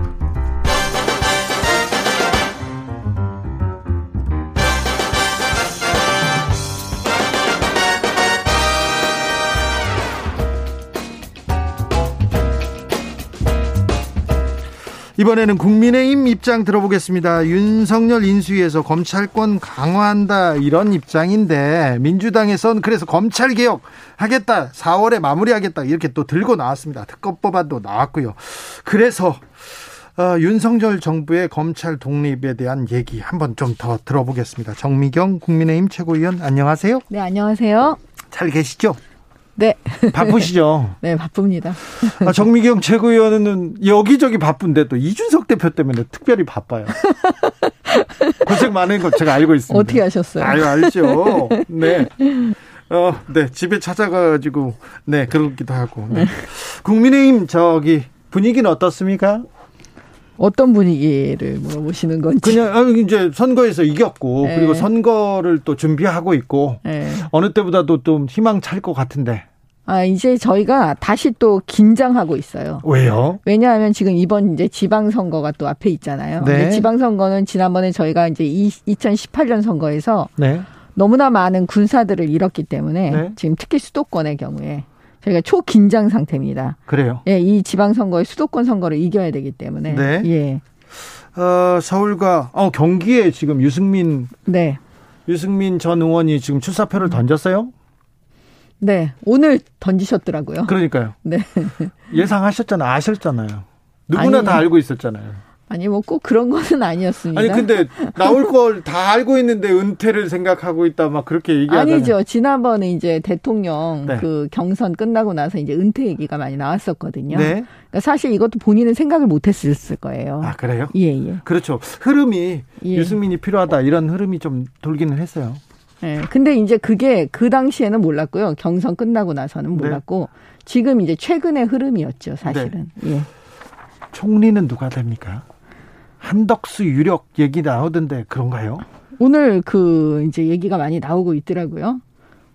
이번에는 국민의힘 입장 들어보겠습니다. 윤석열 인수위에서 검찰권 강화한다 이런 입장인데 민주당에선 그래서 검찰 개혁 하겠다 4월에 마무리하겠다 이렇게 또 들고 나왔습니다. 특검 법안도 나왔고요. 그래서 어, 윤석열 정부의 검찰 독립에 대한 얘기 한번 좀 더 들어보겠습니다. 정미경 국민의힘 최고위원 안녕하세요.
네 안녕하세요.
잘 계시죠?
네.
바쁘시죠? *laughs*
네, 바쁩니다.
아, 정미경 최고위원은 여기저기 바쁜데 또 이준석 대표 때문에 특별히 바빠요. *laughs* 고생 많은 거 제가 알고 있습니다.
어떻게 하셨어요?
아유, 알죠. *laughs* 네. 어, 네. 집에 찾아가가지고, 네, 그러기도 하고. 네. 국민의힘 저기 분위기는 어떻습니까?
어떤 분위기를 물어보시는 건지.
그냥 이제 선거에서 이겼고 네. 그리고 선거를 또 준비하고 있고 네. 어느 때보다도 좀 희망 찰 것 같은데.
아, 이제 저희가 다시 또 긴장하고 있어요.
왜요?
왜냐하면 지금 이번 이제 지방선거가 또 앞에 있잖아요. 네. 지방선거는 지난번에 저희가 이제 2018년 선거에서 네. 너무나 많은 군사들을 잃었기 때문에 네. 지금 특히 수도권의 경우에 저희가 초긴장 상태입니다.
그래요?
예, 이 지방선거의 수도권 선거를 이겨야 되기 때문에. 네. 예.
어, 서울과 어, 경기에 지금 유승민 네. 유승민 전 의원이 지금 출사표를 던졌어요?
네. 오늘 던지셨더라고요.
그러니까요. 네. 예상하셨잖아요. 아셨잖아요. 누구나 아니, 다 알고 있었잖아요.
아니 뭐 꼭 그런 거는 아니었습니다.
아니 근데 나올 *laughs* 걸 다 알고 있는데 은퇴를 생각하고 있다 막 그렇게 얘기하잖아요.
아니죠. 지난번에 이제 대통령 네. 그 경선 끝나고 나서 이제 은퇴 얘기가 많이 나왔었거든요. 네. 그러니까 사실 이것도 본인은 생각을 못 했을 거예요.
아, 그래요?
예, 예.
그렇죠. 흐름이 예. 유승민이 필요하다 이런 흐름이 좀 돌기는 했어요.
예. 근데 이제 그게 그 당시에는 몰랐고요. 경선 끝나고 나서는 네. 몰랐고 네. 지금 이제 최근의 흐름이었죠, 사실은. 네. 예.
총리는 누가 됩니까? 한덕수 유력 얘기 나오던데 그런가요?
오늘 그 이제 얘기가 많이 나오고 있더라고요.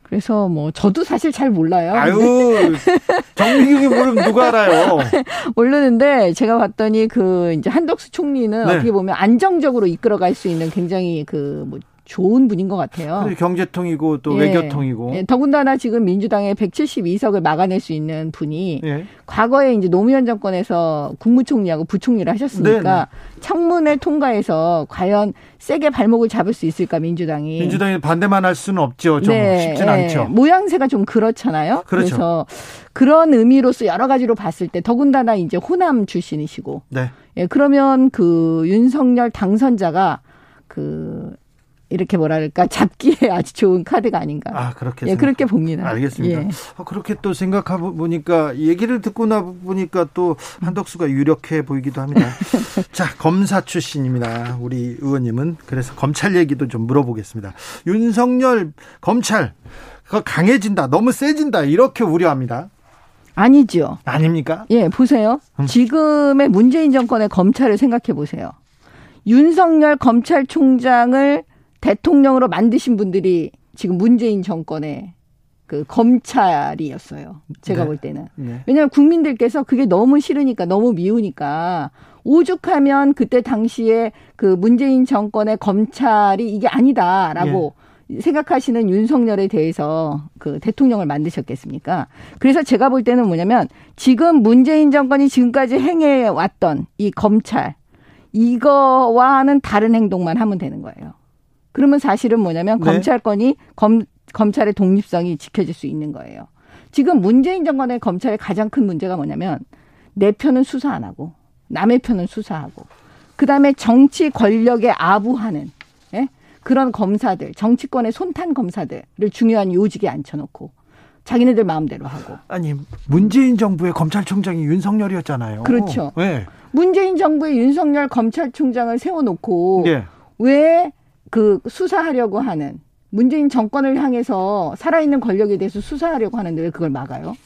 그래서 뭐 저도 사실 잘 몰라요.
아유 *laughs* 정미경이 모르면 누가 알아요? *laughs*
모르는데 제가 봤더니 그 이제 한덕수 총리는 네. 어떻게 보면 안정적으로 이끌어갈 수 있는 굉장히 그 뭐 좋은 분인 것 같아요.
경제통이고 또 예. 외교통이고. 예.
더군다나 지금 민주당의 172석을 막아낼 수 있는 분이 예. 과거에 이제 노무현 정권에서 국무총리하고 부총리를 하셨으니까 네네. 네. 청문회 통과해서 과연 세게 발목을 잡을 수 있을까 민주당이.
민주당이 반대만 할 수는 없죠. 좀 네. 쉽진 예. 않죠.
모양새가 좀 그렇잖아요. 그렇죠. 그래서 그런 의미로서 여러 가지로 봤을 때 더군다나 이제 호남 출신이시고. 네. 예, 그러면 그 윤석열 당선자가 그 이렇게 뭐랄까 잡기에 *laughs* 아주 좋은 카드가 아닌가.
아 그렇게
예, 그렇게 봅니다.
알겠습니다. 예. 아, 그렇게 또 생각해 보니까 얘기를 듣고 나 보니까 또 한덕수가 유력해 보이기도 합니다. *laughs* 자 검사 출신입니다. 우리 의원님은 그래서 검찰 얘기도 좀 물어보겠습니다. 윤석열 검찰 그 강해진다, 너무 세진다 이렇게 우려합니다.
아니죠.
아닙니까?
예, 보세요. 음. 지금의 문재인 정권의 검찰을 생각해 보세요. 윤석열 검찰총장을 대통령으로 만드신 분들이 지금 문재인 정권의 그 검찰이었어요. 제가 네. 볼 때는. 네. 왜냐하면 국민들께서 그게 너무 싫으니까, 너무 미우니까, 오죽하면 그때 당시에 그 문재인 정권의 검찰이 이게 아니다라고 네. 생각하시는 윤석열에 대해서 그 대통령을 만드셨겠습니까? 그래서 제가 볼 때는 뭐냐면 지금 문재인 정권이 지금까지 행해 왔던 이 검찰 이거와는 다른 행동만 하면 되는 거예요. 그러면 사실은 뭐냐면 네. 검찰권이 검, 검찰의 독립성이 지켜질 수 있는 거예요. 지금 문재인 정권의 검찰의 가장 큰 문제가 뭐냐면 내 편은 수사 안 하고 남의 편은 수사하고 그다음에 정치 권력에 아부하는 예? 그런 검사들 정치권의 손탄 검사들을 중요한 요직에 앉혀놓고 자기네들 마음대로 하고
아니 문재인 정부의 검찰총장이 윤석열이었잖아요.
그렇죠. 네. 문재인 정부의 윤석열 검찰총장을 세워놓고 네. 왜 그 수사하려고 하는 문재인 정권을 향해서 살아있는 권력에 대해서 수사하려고 하는데 왜 그걸 막아요?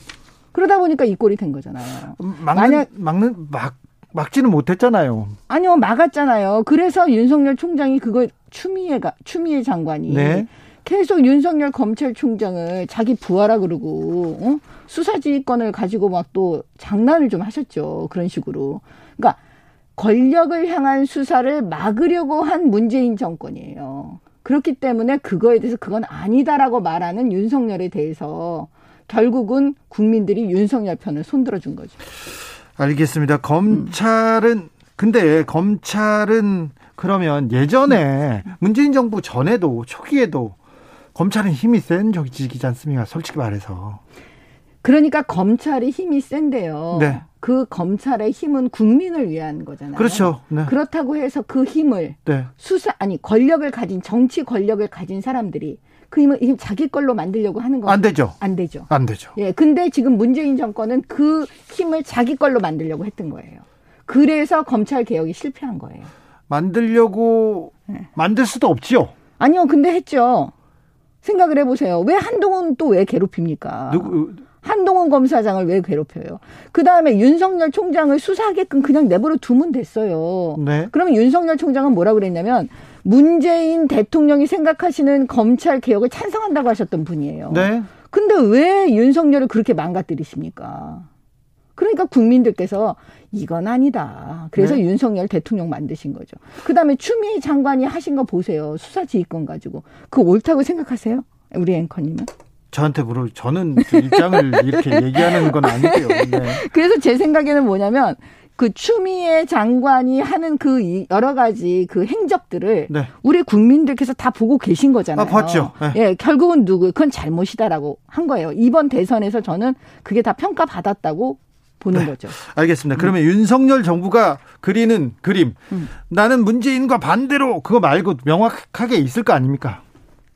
그러다 보니까 이 꼴이 된 거잖아요.
음, 막는, 만약 막는 막 막지는 못했잖아요.
아니요, 막았잖아요. 그래서 윤석열 총장이 그걸 추미애가 추미애 장관이 네. 계속 윤석열 검찰총장을 자기 부하라 그러고 어? 수사지휘권을 가지고 막 또 장난을 좀 하셨죠. 그런 식으로. 그러니까 권력을 향한 수사를 막으려고 한 문재인 정권이에요. 그렇기 때문에 그거에 대해서 그건 아니다라고 말하는 윤석열에 대해서 결국은 국민들이 윤석열 편을 손들어 준 거죠.
알겠습니다. 검찰은 근데 검찰은 그러면 예전에 문재인 정부 전에도 초기에도 검찰은 힘이 센 적이지 않습니까? 솔직히 말해서.
그러니까 검찰이 힘이 센데요. 네. 그 검찰의 힘은 국민을 위한 거잖아요.
그렇죠. 네.
그렇다고 해서 그 힘을 네. 수사 아니 권력을 가진 정치 권력을 가진 사람들이 그 힘을 자기 걸로 만들려고 하는
거안 되죠.
안 되죠.
안 되죠.
예. 근데 지금 문재인 정권은 그 힘을 자기 걸로 만들려고 했던 거예요. 그래서 검찰 개혁이 실패한 거예요.
만들려고 네. 만들 수도 없지요.
아니요. 근데 했죠. 생각을 해 보세요. 왜 한동훈 또 왜 괴롭힙니까? 누구 한동훈 검사장을 왜 괴롭혀요? 그 다음에 윤석열 총장을 수사하게끔 그냥 내버려 두면 됐어요. 네. 그러면 윤석열 총장은 뭐라 그랬냐면 문재인 대통령이 생각하시는 검찰 개혁을 찬성한다고 하셨던 분이에요. 네. 근데 왜 윤석열을 그렇게 망가뜨리십니까? 그러니까 국민들께서 이건 아니다. 그래서 네. 윤석열 대통령 만드신 거죠. 그다음에 추미애 장관이 하신 거 보세요. 수사지휘권 가지고. 그 옳다고 생각하세요? 우리 앵커님은?
저한테 물어 저는 그 입장을 *laughs* 이렇게 얘기하는 건 아니고요. 네.
그래서 제 생각에는 뭐냐면 그 추미애 장관이 하는 그 여러 가지 그 행적들을 네. 우리 국민들께서 다 보고 계신 거잖아요.
아, 봤죠.
네. 예, 결국은 누구 그건 잘못이다라고 한 거예요. 이번 대선에서 저는 그게 다 평가 받았다고 보는 네. 거죠.
알겠습니다. 그러면 음. 윤석열 정부가 그리는 그림 음. 나는 문재인과 반대로 그거 말고 명확하게 있을 거 아닙니까?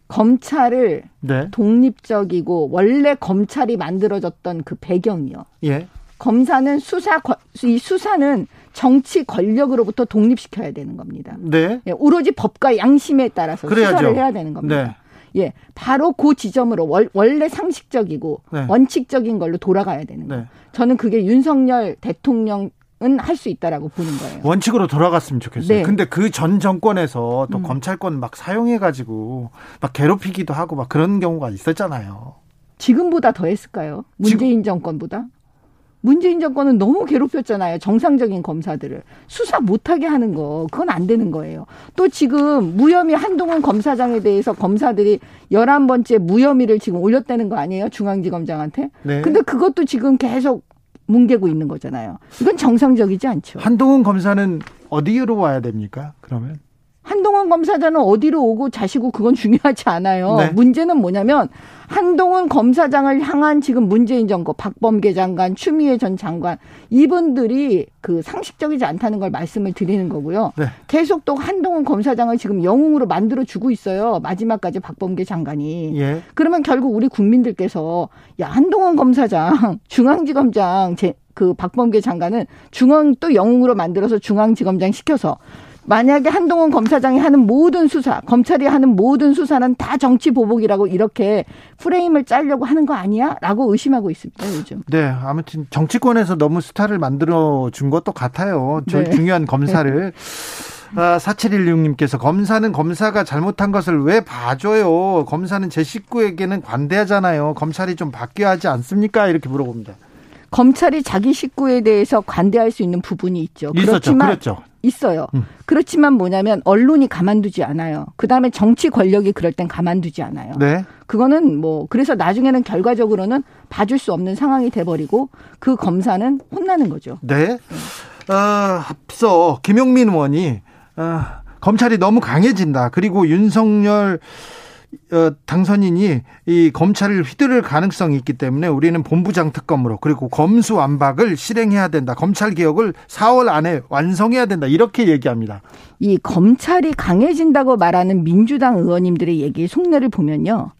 검찰을 네. 독립적이고 원래 검찰이 만들어졌던 그 배경이요. 예. 검사는 수사 이 수사는 정치 권력으로부터 독립시켜야 되는 겁니다. 네. 예, 오로지 법과 양심에 따라서 그래야죠. 수사를 해야 되는 겁니다. 네. 예, 바로 그 지점으로 월, 원래 상식적이고 네. 원칙적인 걸로 돌아가야 되는 거예요. 네. 저는 그게 윤석열 대통령 은 할 수 있다라고 보는 거예요.
원칙으로 돌아갔으면 좋겠어요. 네. 근데 그 전 정권에서 또 음. 검찰권 막 사용해 가지고 막 괴롭히기도 하고 막 그런 경우가 있었잖아요.
지금보다 더 했을까요? 문재인 지금... 정권보다? 문재인 정권은 너무 괴롭혔잖아요. 정상적인 검사들을. 수사 못하게 하는 거, 그건 안 되는 거예요. 또 지금 무혐의 한동훈 검사장에 대해서 검사들이 열한 번째 무혐의를 지금 올렸다는 거 아니에요? 중앙지검장한테? 네. 근데 그것도 지금 계속 뭉개고 있는 거잖아요. 이건 정상적이지 않죠.
한동훈 검사는 어디로 와야 됩니까? 그러면?
한동훈 검사장은 어디로 오고 자시고 그건 중요하지 않아요. 네. 문제는 뭐냐면 한동훈 검사장을 향한 지금 문재인 정부 박범계 장관, 추미애 전 장관 이분들이 그 상식적이지 않다는 걸 말씀을 드리는 거고요. 네. 계속 또 한동훈 검사장을 지금 영웅으로 만들어 주고 있어요. 마지막까지 박범계 장관이. 예. 그러면 결국 우리 국민들께서 야 한동훈 검사장, *laughs* 중앙지검장 제, 그 박범계 장관은 중앙 또 영웅으로 만들어서 중앙지검장 시켜서 만약에 한동훈 검사장이 하는 모든 수사, 검찰이 하는 모든 수사는 다 정치 보복이라고 이렇게 프레임을 짜려고 하는 거 아니야? 라고 의심하고 있습니다, 요즘.
네, 아무튼 정치권에서 너무 스타를 만들어 준 것도 같아요. 저 네. 중요한 검사를. 아, 4716님께서 검사는 검사가 잘못한 것을 왜 봐줘요? 검사는 제 식구에게는 관대하잖아요. 검찰이 좀 바뀌어야 하지 않습니까? 이렇게 물어봅니다.
검찰이 자기 식구에 대해서 관대할 수 있는 부분이 있죠.
있었죠. 그렇지만 그랬죠.
있어요. 음. 그렇지만 뭐냐면 언론이 가만두지 않아요. 그다음에 정치 권력이 그럴 땐 가만두지 않아요. 네. 그거는 뭐 그래서 나중에는 결과적으로는 봐줄 수 없는 상황이 돼버리고 그 검사는 혼나는 거죠.
네. 어, 앞서 김용민 의원이 어, 검찰이 너무 강해진다. 그리고 윤석열 어, 당선인이 이 검찰을 휘두를 가능성이 있기 때문에 우리는 본부장 특검으로 그리고 검수완박을 실행해야 된다. 검찰 개혁을 4월 안에 완성해야 된다. 이렇게 얘기합니다.
이 검찰이 강해진다고 말하는 민주당 의원님들의 얘기 속내를 보면요.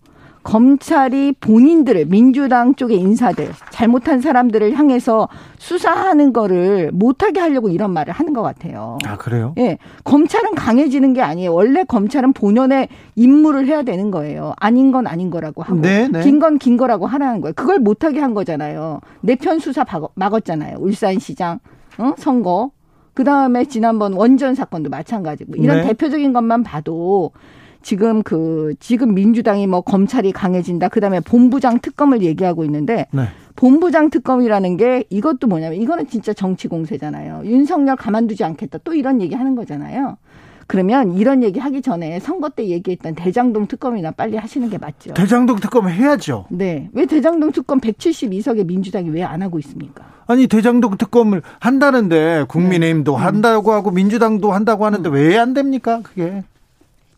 검찰이 본인들을 민주당 쪽의 인사들 잘못한 사람들을 향해서 수사하는 거를 못하게 하려고 이런 말을 하는 것 같아요.
아 그래요?
예, 검찰은 강해지는 게 아니에요. 원래 검찰은 본연의 임무를 해야 되는 거예요. 아닌 건 아닌 거라고 하고 네, 네. 긴건 긴 거라고 하라는 거예요. 그걸 못하게 한 거잖아요. 내편 수사 막았잖아요. 울산시장 어? 선거. 그 다음에 지난번 원전 사건도 마찬가지고 이런 네. 대표적인 것만 봐도 지금 그 지금 민주당이 뭐 검찰이 강해진다. 그다음에 본부장 특검을 얘기하고 있는데 네. 본부장 특검이라는 게 이것도 뭐냐면 이거는 진짜 정치 공세잖아요. 윤석열 가만두지 않겠다. 또 이런 얘기 하는 거잖아요. 그러면 이런 얘기 하기 전에 선거 때 얘기했던 대장동 특검이나 빨리 하시는 게 맞죠.
대장동 특검 해야죠.
네. 왜 대장동 특검 172석의 민주당이 왜 안 하고 있습니까?
아니 대장동 특검을 한다는데 국민의힘도 네. 한다고 하고 민주당도 한다고 하는데 음. 왜안 됩니까? 그게.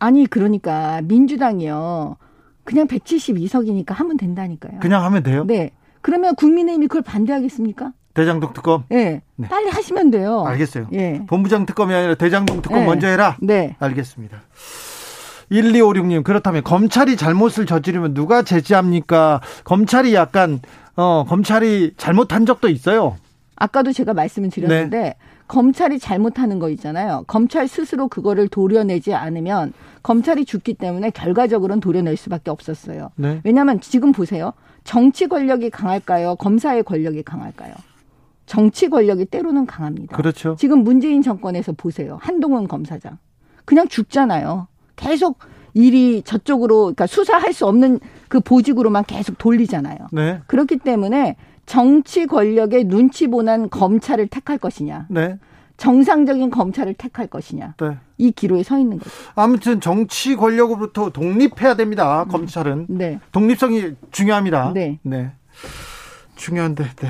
아니 그러니까 민주당이요. 그냥 172석이니까 하면 된다니까요.
그냥 하면 돼요?
네. 그러면 국민의힘이 그걸 반대하겠습니까?
대장동 특검?
네. 네. 빨리 하시면 돼요.
알겠어요. 예. 본부장 특검이 아니라 대장동 특검 네. 먼저 해라?
네.
알겠습니다. 1256님, 그렇다면 검찰이 잘못을 저지르면 누가 제지합니까? 검찰이 약간, 어, 검찰이 잘못한 적도 있어요.
아까도 제가 말씀을 드렸는데, 네. 검찰이 잘못하는 거 있잖아요. 검찰 스스로 그거를 도려내지 않으면 검찰이 죽기 때문에 결과적으로는 도려낼 수밖에 없었어요. 네. 왜냐하면 지금 보세요. 정치 권력이 강할까요? 검사의 권력이 강할까요? 정치 권력이 때로는 강합니다.
그렇죠.
지금 문재인 정권에서 보세요. 한동훈 검사장. 그냥 죽잖아요. 계속 일이 저쪽으로 그러니까 수사할 수 없는 그 보직으로만 계속 돌리잖아요. 네. 그렇기 때문에 정치 권력의 눈치 보는 검찰을 택할 것이냐. 네. 정상적인 검찰을 택할 것이냐. 네. 이 기로에 서 있는 거죠.
아무튼 정치 권력으로부터 독립해야 됩니다. 음. 검찰은. 네. 독립성이 중요합니다. 네. 네. 중요한데, 네.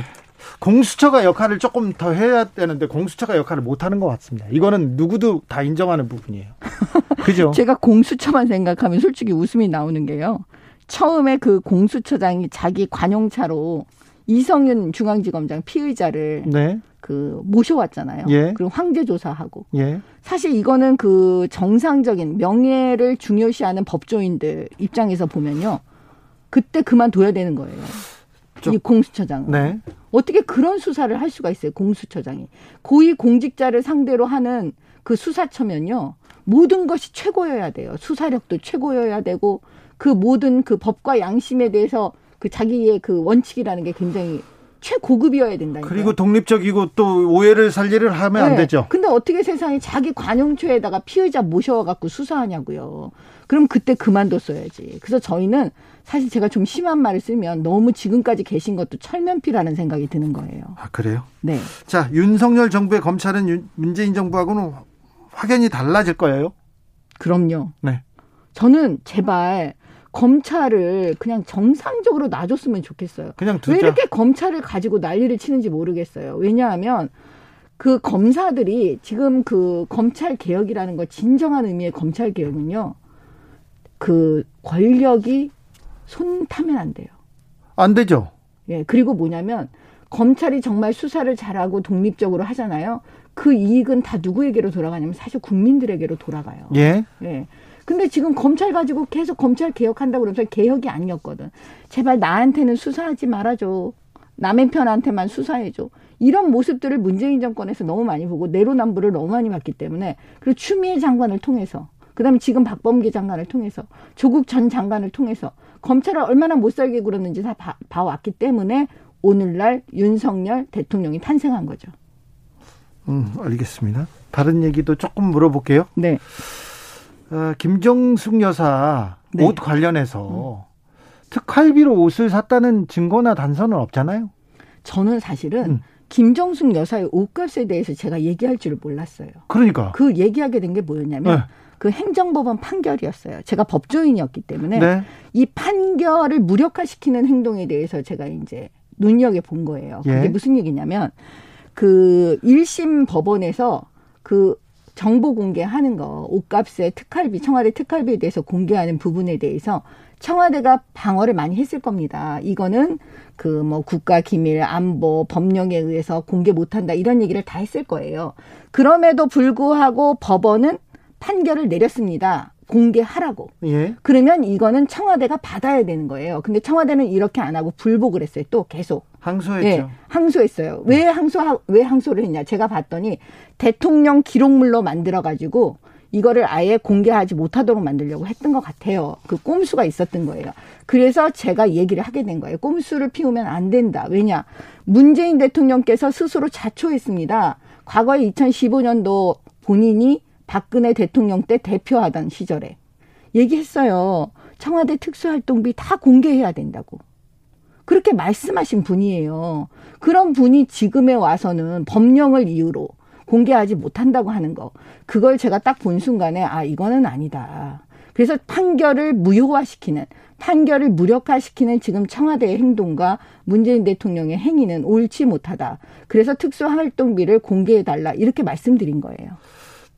공수처가 역할을 조금 더 해야 되는데 공수처가 역할을 못 하는 것 같습니다. 이거는 누구도 다 인정하는 부분이에요. *laughs* 그죠?
제가 공수처만 생각하면 솔직히 웃음이 나오는 게요. 처음에 그 공수처장이 자기 관용차로 이성윤 중앙지검장 피의자를 네. 그 모셔왔잖아요. 예. 그리고 황제 조사하고. 예. 사실 이거는 그 정상적인 명예를 중요시하는 법조인들 입장에서 보면요. 그때 그만둬야 되는 거예요. 이 공수처장은. 네. 어떻게 그런 수사를 할 수가 있어요, 공수처장이. 고위 공직자를 상대로 하는 그 수사처면요. 모든 것이 최고여야 돼요. 수사력도 최고여야 되고 그 모든 그 법과 양심에 대해서 그 자기의 그 원칙이라는 게 굉장히 최고급이어야 된다.
그리고 독립적이고 또 오해를 살리를 하면 네. 안 되죠.
근데 어떻게 세상에 자기 관용초에다가 피의자 모셔갖고 수사하냐고요. 그럼 그때 그만뒀어야지. 그래서 저희는 사실 제가 좀 심한 말을 쓰면 너무 지금까지 계신 것도 철면피라는 생각이 드는 거예요.
아, 그래요?
네.
자, 윤석열 정부의 검찰은 윤, 문재인 정부하고는 확연히 달라질 거예요?
그럼요. 네. 저는 제발 검찰을 그냥 정상적으로 놔줬으면 좋겠어요.
그냥 두자.
왜 이렇게 검찰을 가지고 난리를 치는지 모르겠어요. 왜냐하면 그 검사들이 지금 그 검찰 개혁이라는 거 진정한 의미의 검찰 개혁은요. 그 권력이 손 타면 안 돼요.
안 되죠.
예. 그리고 뭐냐면 검찰이 정말 수사를 잘하고 독립적으로 하잖아요. 그 이익은 다 누구에게로 돌아가냐면 사실 국민들에게로 돌아가요.
예.
예. 근데 지금 검찰 가지고 계속 검찰 개혁한다고 그러면서 개혁이 아니었거든. 제발 나한테는 수사하지 말아줘. 남의 편한테만 수사해줘. 이런 모습들을 문재인 정권에서 너무 많이 보고 내로남불을 너무 많이 봤기 때문에 그리고 추미애 장관을 통해서 그다음에 지금 박범계 장관을 통해서 조국 전 장관을 통해서 검찰을 얼마나 못 살게 굴었는지 다 봐, 봐왔기 때문에 오늘날 윤석열 대통령이 탄생한 거죠.
음, 알겠습니다. 다른 얘기도 조금 물어볼게요.
네.
어, 김정숙 여사 네. 옷 관련해서 음. 특활비로 옷을 샀다는 증거나 단서는 없잖아요.
저는 사실은 음. 김정숙 여사의 옷값에 대해서 제가 얘기할 줄을 몰랐어요.
그러니까
그 얘기하게 된 게 뭐였냐면 네. 그 행정법원 판결이었어요. 제가 법조인이었기 때문에 네. 이 판결을 무력화시키는 행동에 대해서 제가 이제 눈여겨 본 거예요. 그게 예. 무슨 얘기냐면 그 1심 법원에서 그 정보 공개하는 거, 옷값에 특활비, 청와대 특활비에 대해서 공개하는 부분에 대해서 청와대가 방어를 많이 했을 겁니다. 이거는 그 뭐 국가 기밀, 안보, 법령에 의해서 공개 못한다 이런 얘기를 다 했을 거예요. 그럼에도 불구하고 법원은 판결을 내렸습니다. 공개하라고.
예.
그러면 이거는 청와대가 받아야 되는 거예요. 근데 청와대는 이렇게 안 하고 불복을 했어요. 또 계속.
항소했죠. 예,
항소했어요. 왜 항소 왜 항소를 했냐? 제가 봤더니 대통령 기록물로 만들어 가지고 이거를 아예 공개하지 못하도록 만들려고 했던 것 같아요. 그 꼼수가 있었던 거예요. 그래서 제가 얘기를 하게 된 거예요. 꼼수를 피우면 안 된다. 왜냐? 문재인 대통령께서 스스로 자초했습니다. 과거에 2015년도 본인이 박근혜 대통령 때 대표하던 시절에 얘기했어요. 청와대 특수활동비 다 공개해야 된다고. 그렇게 말씀하신 분이에요. 그런 분이 지금에 와서는 법령을 이유로 공개하지 못한다고 하는 거. 그걸 제가 딱 본 순간에 아, 이거는 아니다. 그래서 판결을 무효화시키는 판결을 무력화시키는 지금 청와대의 행동과 문재인 대통령의 행위는 옳지 못하다. 그래서 특수활동비를 공개해달라. 이렇게 말씀드린 거예요.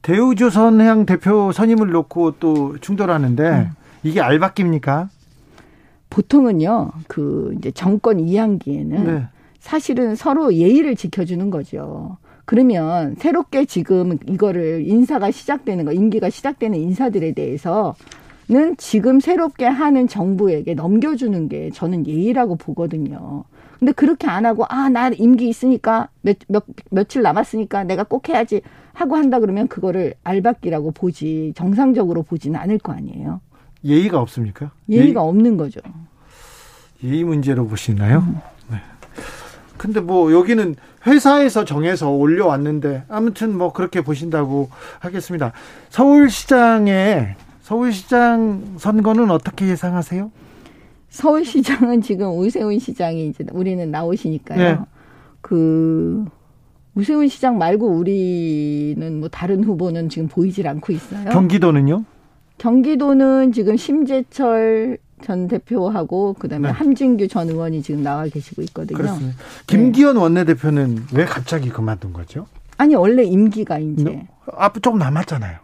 대우조선해양 대표 선임을 놓고 또 충돌하는데 음. 이게 알바깁니까?
보통은요, 그 이제 정권 이양기에는 네. 사실은 서로 예의를 지켜주는 거죠. 그러면 새롭게 지금 이거를 인사가 시작되는 거, 임기가 시작되는 인사들에 대해서 는 지금 새롭게 하는 정부에게 넘겨주는 게 저는 예의라고 보거든요. 근데 그렇게 안 하고 아 나 임기 있으니까 몇, 몇 며칠 남았으니까 내가 꼭 해야지 하고 한다 그러면 그거를 알박기라고 보지 정상적으로 보지는 않을 거 아니에요.
예의가 없습니까?
예의가 예의, 없는 거죠.
예의 문제로 보시나요? 음. 네. 근데 뭐 여기는 회사에서 정해서 올려왔는데 아무튼 뭐 그렇게 보신다고 하겠습니다. 서울시장의 서울시장 선거는 어떻게 예상하세요?
서울시장은 지금 우세훈 시장이 이제 우리는 나오시니까요. 네. 그 우세훈 시장 말고 우리는 뭐 다른 후보는 지금 보이질 않고 있어요.
경기도는요?
경기도는 지금 심재철 전 대표하고 그다음에 네. 함진규 전 의원이 지금 나와 계시고 있거든요.
그렇습니다. 김기현 네. 원내대표는 왜 갑자기 그만둔 거죠?
아니 원래 임기가 이제
앞 조금 남았잖아요.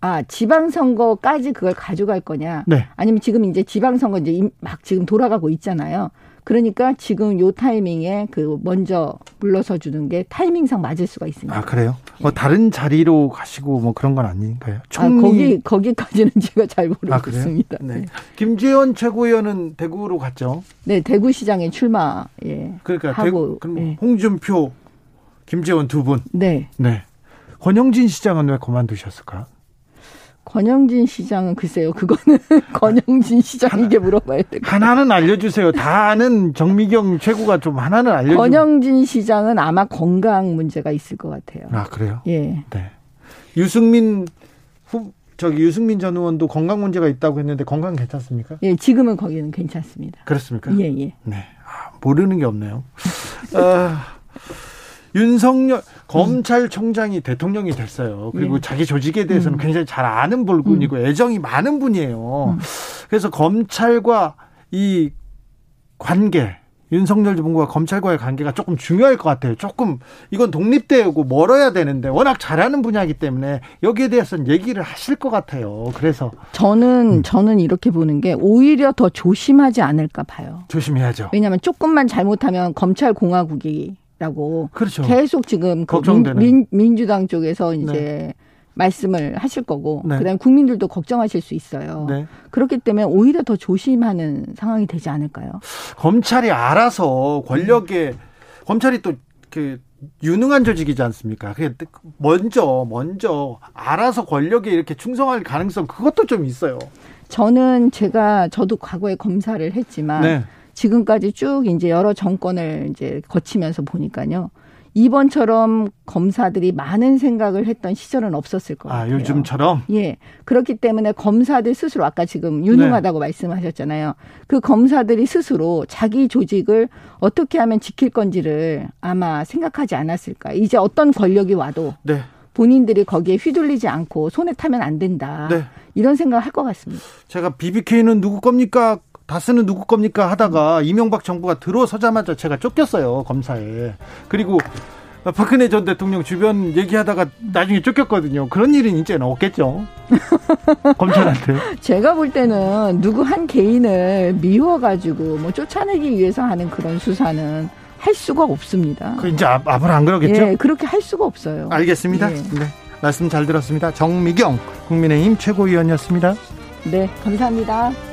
아, 지방선거까지 그걸 가져갈 거냐.
네.
아니면 지금 이제 지방선거 이제 막 지금 돌아가고 있잖아요. 그러니까 지금 요 타이밍에 그 먼저 물러서 주는 게 타이밍상 맞을 수가 있습니다.
아, 그래요? 뭐 다른 자리로 가시고 뭐 그런 건 아닌가요?
총리... 아, 거기, 거기까지는 *laughs* 제가 잘 모르겠습니다. 아,
네. 네. 김재원 최고위원은 대구로 갔죠?
네, 대구시장에 출마, 예.
그러니까 하고, 대구, 그럼 예. 홍준표, 김재원 두 분.
네.
네. 권영진 시장은 왜 그만두셨을까?
권영진 시장은 글쎄요. 그거는 *laughs* 권영진 시장에게 물어봐야
될것 하나는 알려주세요. 다 아는 정미경 최고가 좀 하나는 알려주.
권영진 시장은 아마 건강 문제가 있을 것 같아요.
아 그래요?
예.
네. 유승민 후 저기 유승민 전 의원도 건강 문제가 있다고 했는데 건강 괜찮습니까?
예, 지금은 거기는 괜찮습니다.
그렇습니까?
예, 예.
네. 아, 모르는 게 없네요. 아, 윤석열 검찰총장이 음. 대통령이 됐어요. 그리고 예. 자기 조직에 대해서는 음. 굉장히 잘 아는 불군이고 음. 애정이 많은 분이에요. 음. 그래서 검찰과 이 관계 윤석열 정부가 검찰과의 관계가 조금 중요할 것 같아요. 조금 이건 독립되고 멀어야 되는데 워낙 잘하는 분야이기 때문에 여기에 대해서는 얘기를 하실 것 같아요. 그래서
저는 음. 저는 이렇게 보는 게 오히려 더 조심하지 않을까 봐요.
조심해야죠.
왜냐하면 조금만 잘못하면 검찰 공화국이 라고
그렇죠.
계속 지금 그 민, 민, 주당 쪽에서 이제 네. 말씀을 하실 거고 네. 그다음에 국민들도 걱정하실 수 있어요. 네. 그렇기 때문에 오히려 더 조심하는 상황이 되지 않을까요?
검찰이 알아서 권력에 검찰이 또 그 유능한 조직이지 않습니까? 그 먼저 먼저 알아서 권력에 이렇게 충성할 가능성 그것도 좀 있어요.
저는 제가 저도 과거에 검사를 했지만 네. 지금까지 쭉 이제 여러 정권을 이제 거치면서 보니까요. 이번처럼 검사들이 많은 생각을 했던 시절은 없었을 것 아, 같아요.
아, 요즘처럼?
예. 그렇기 때문에 검사들 스스로 아까 지금 유능하다고 네. 말씀하셨잖아요. 그 검사들이 스스로 자기 조직을 어떻게 하면 지킬 건지를 아마 생각하지 않았을까. 이제 어떤 권력이 와도 네. 본인들이 거기에 휘둘리지 않고 손에 타면 안 된다. 네. 이런 생각을 할 것 같습니다.
제가 BBK는 누구 겁니까? 다스는 누구 겁니까 하다가 이명박 정부가 들어서자마자 제가 쫓겼어요 검사에 그리고 박근혜 전 대통령 주변 얘기하다가 나중에 쫓겼거든요. 그런 일은 이제는 없겠죠. *laughs* 검찰한테.
제가 볼 때는 누구 한 개인을 미워가지고 뭐 쫓아내기 위해서 하는 그런 수사는 할 수가 없습니다.
그 이제 앞, 앞으로 안 그러겠죠?
예, 그렇게 할 수가 없어요.
알겠습니다. 예. 네. 말씀 잘 들었습니다. 정미경 국민의힘 최고위원이었습니다.
네, 감사합니다.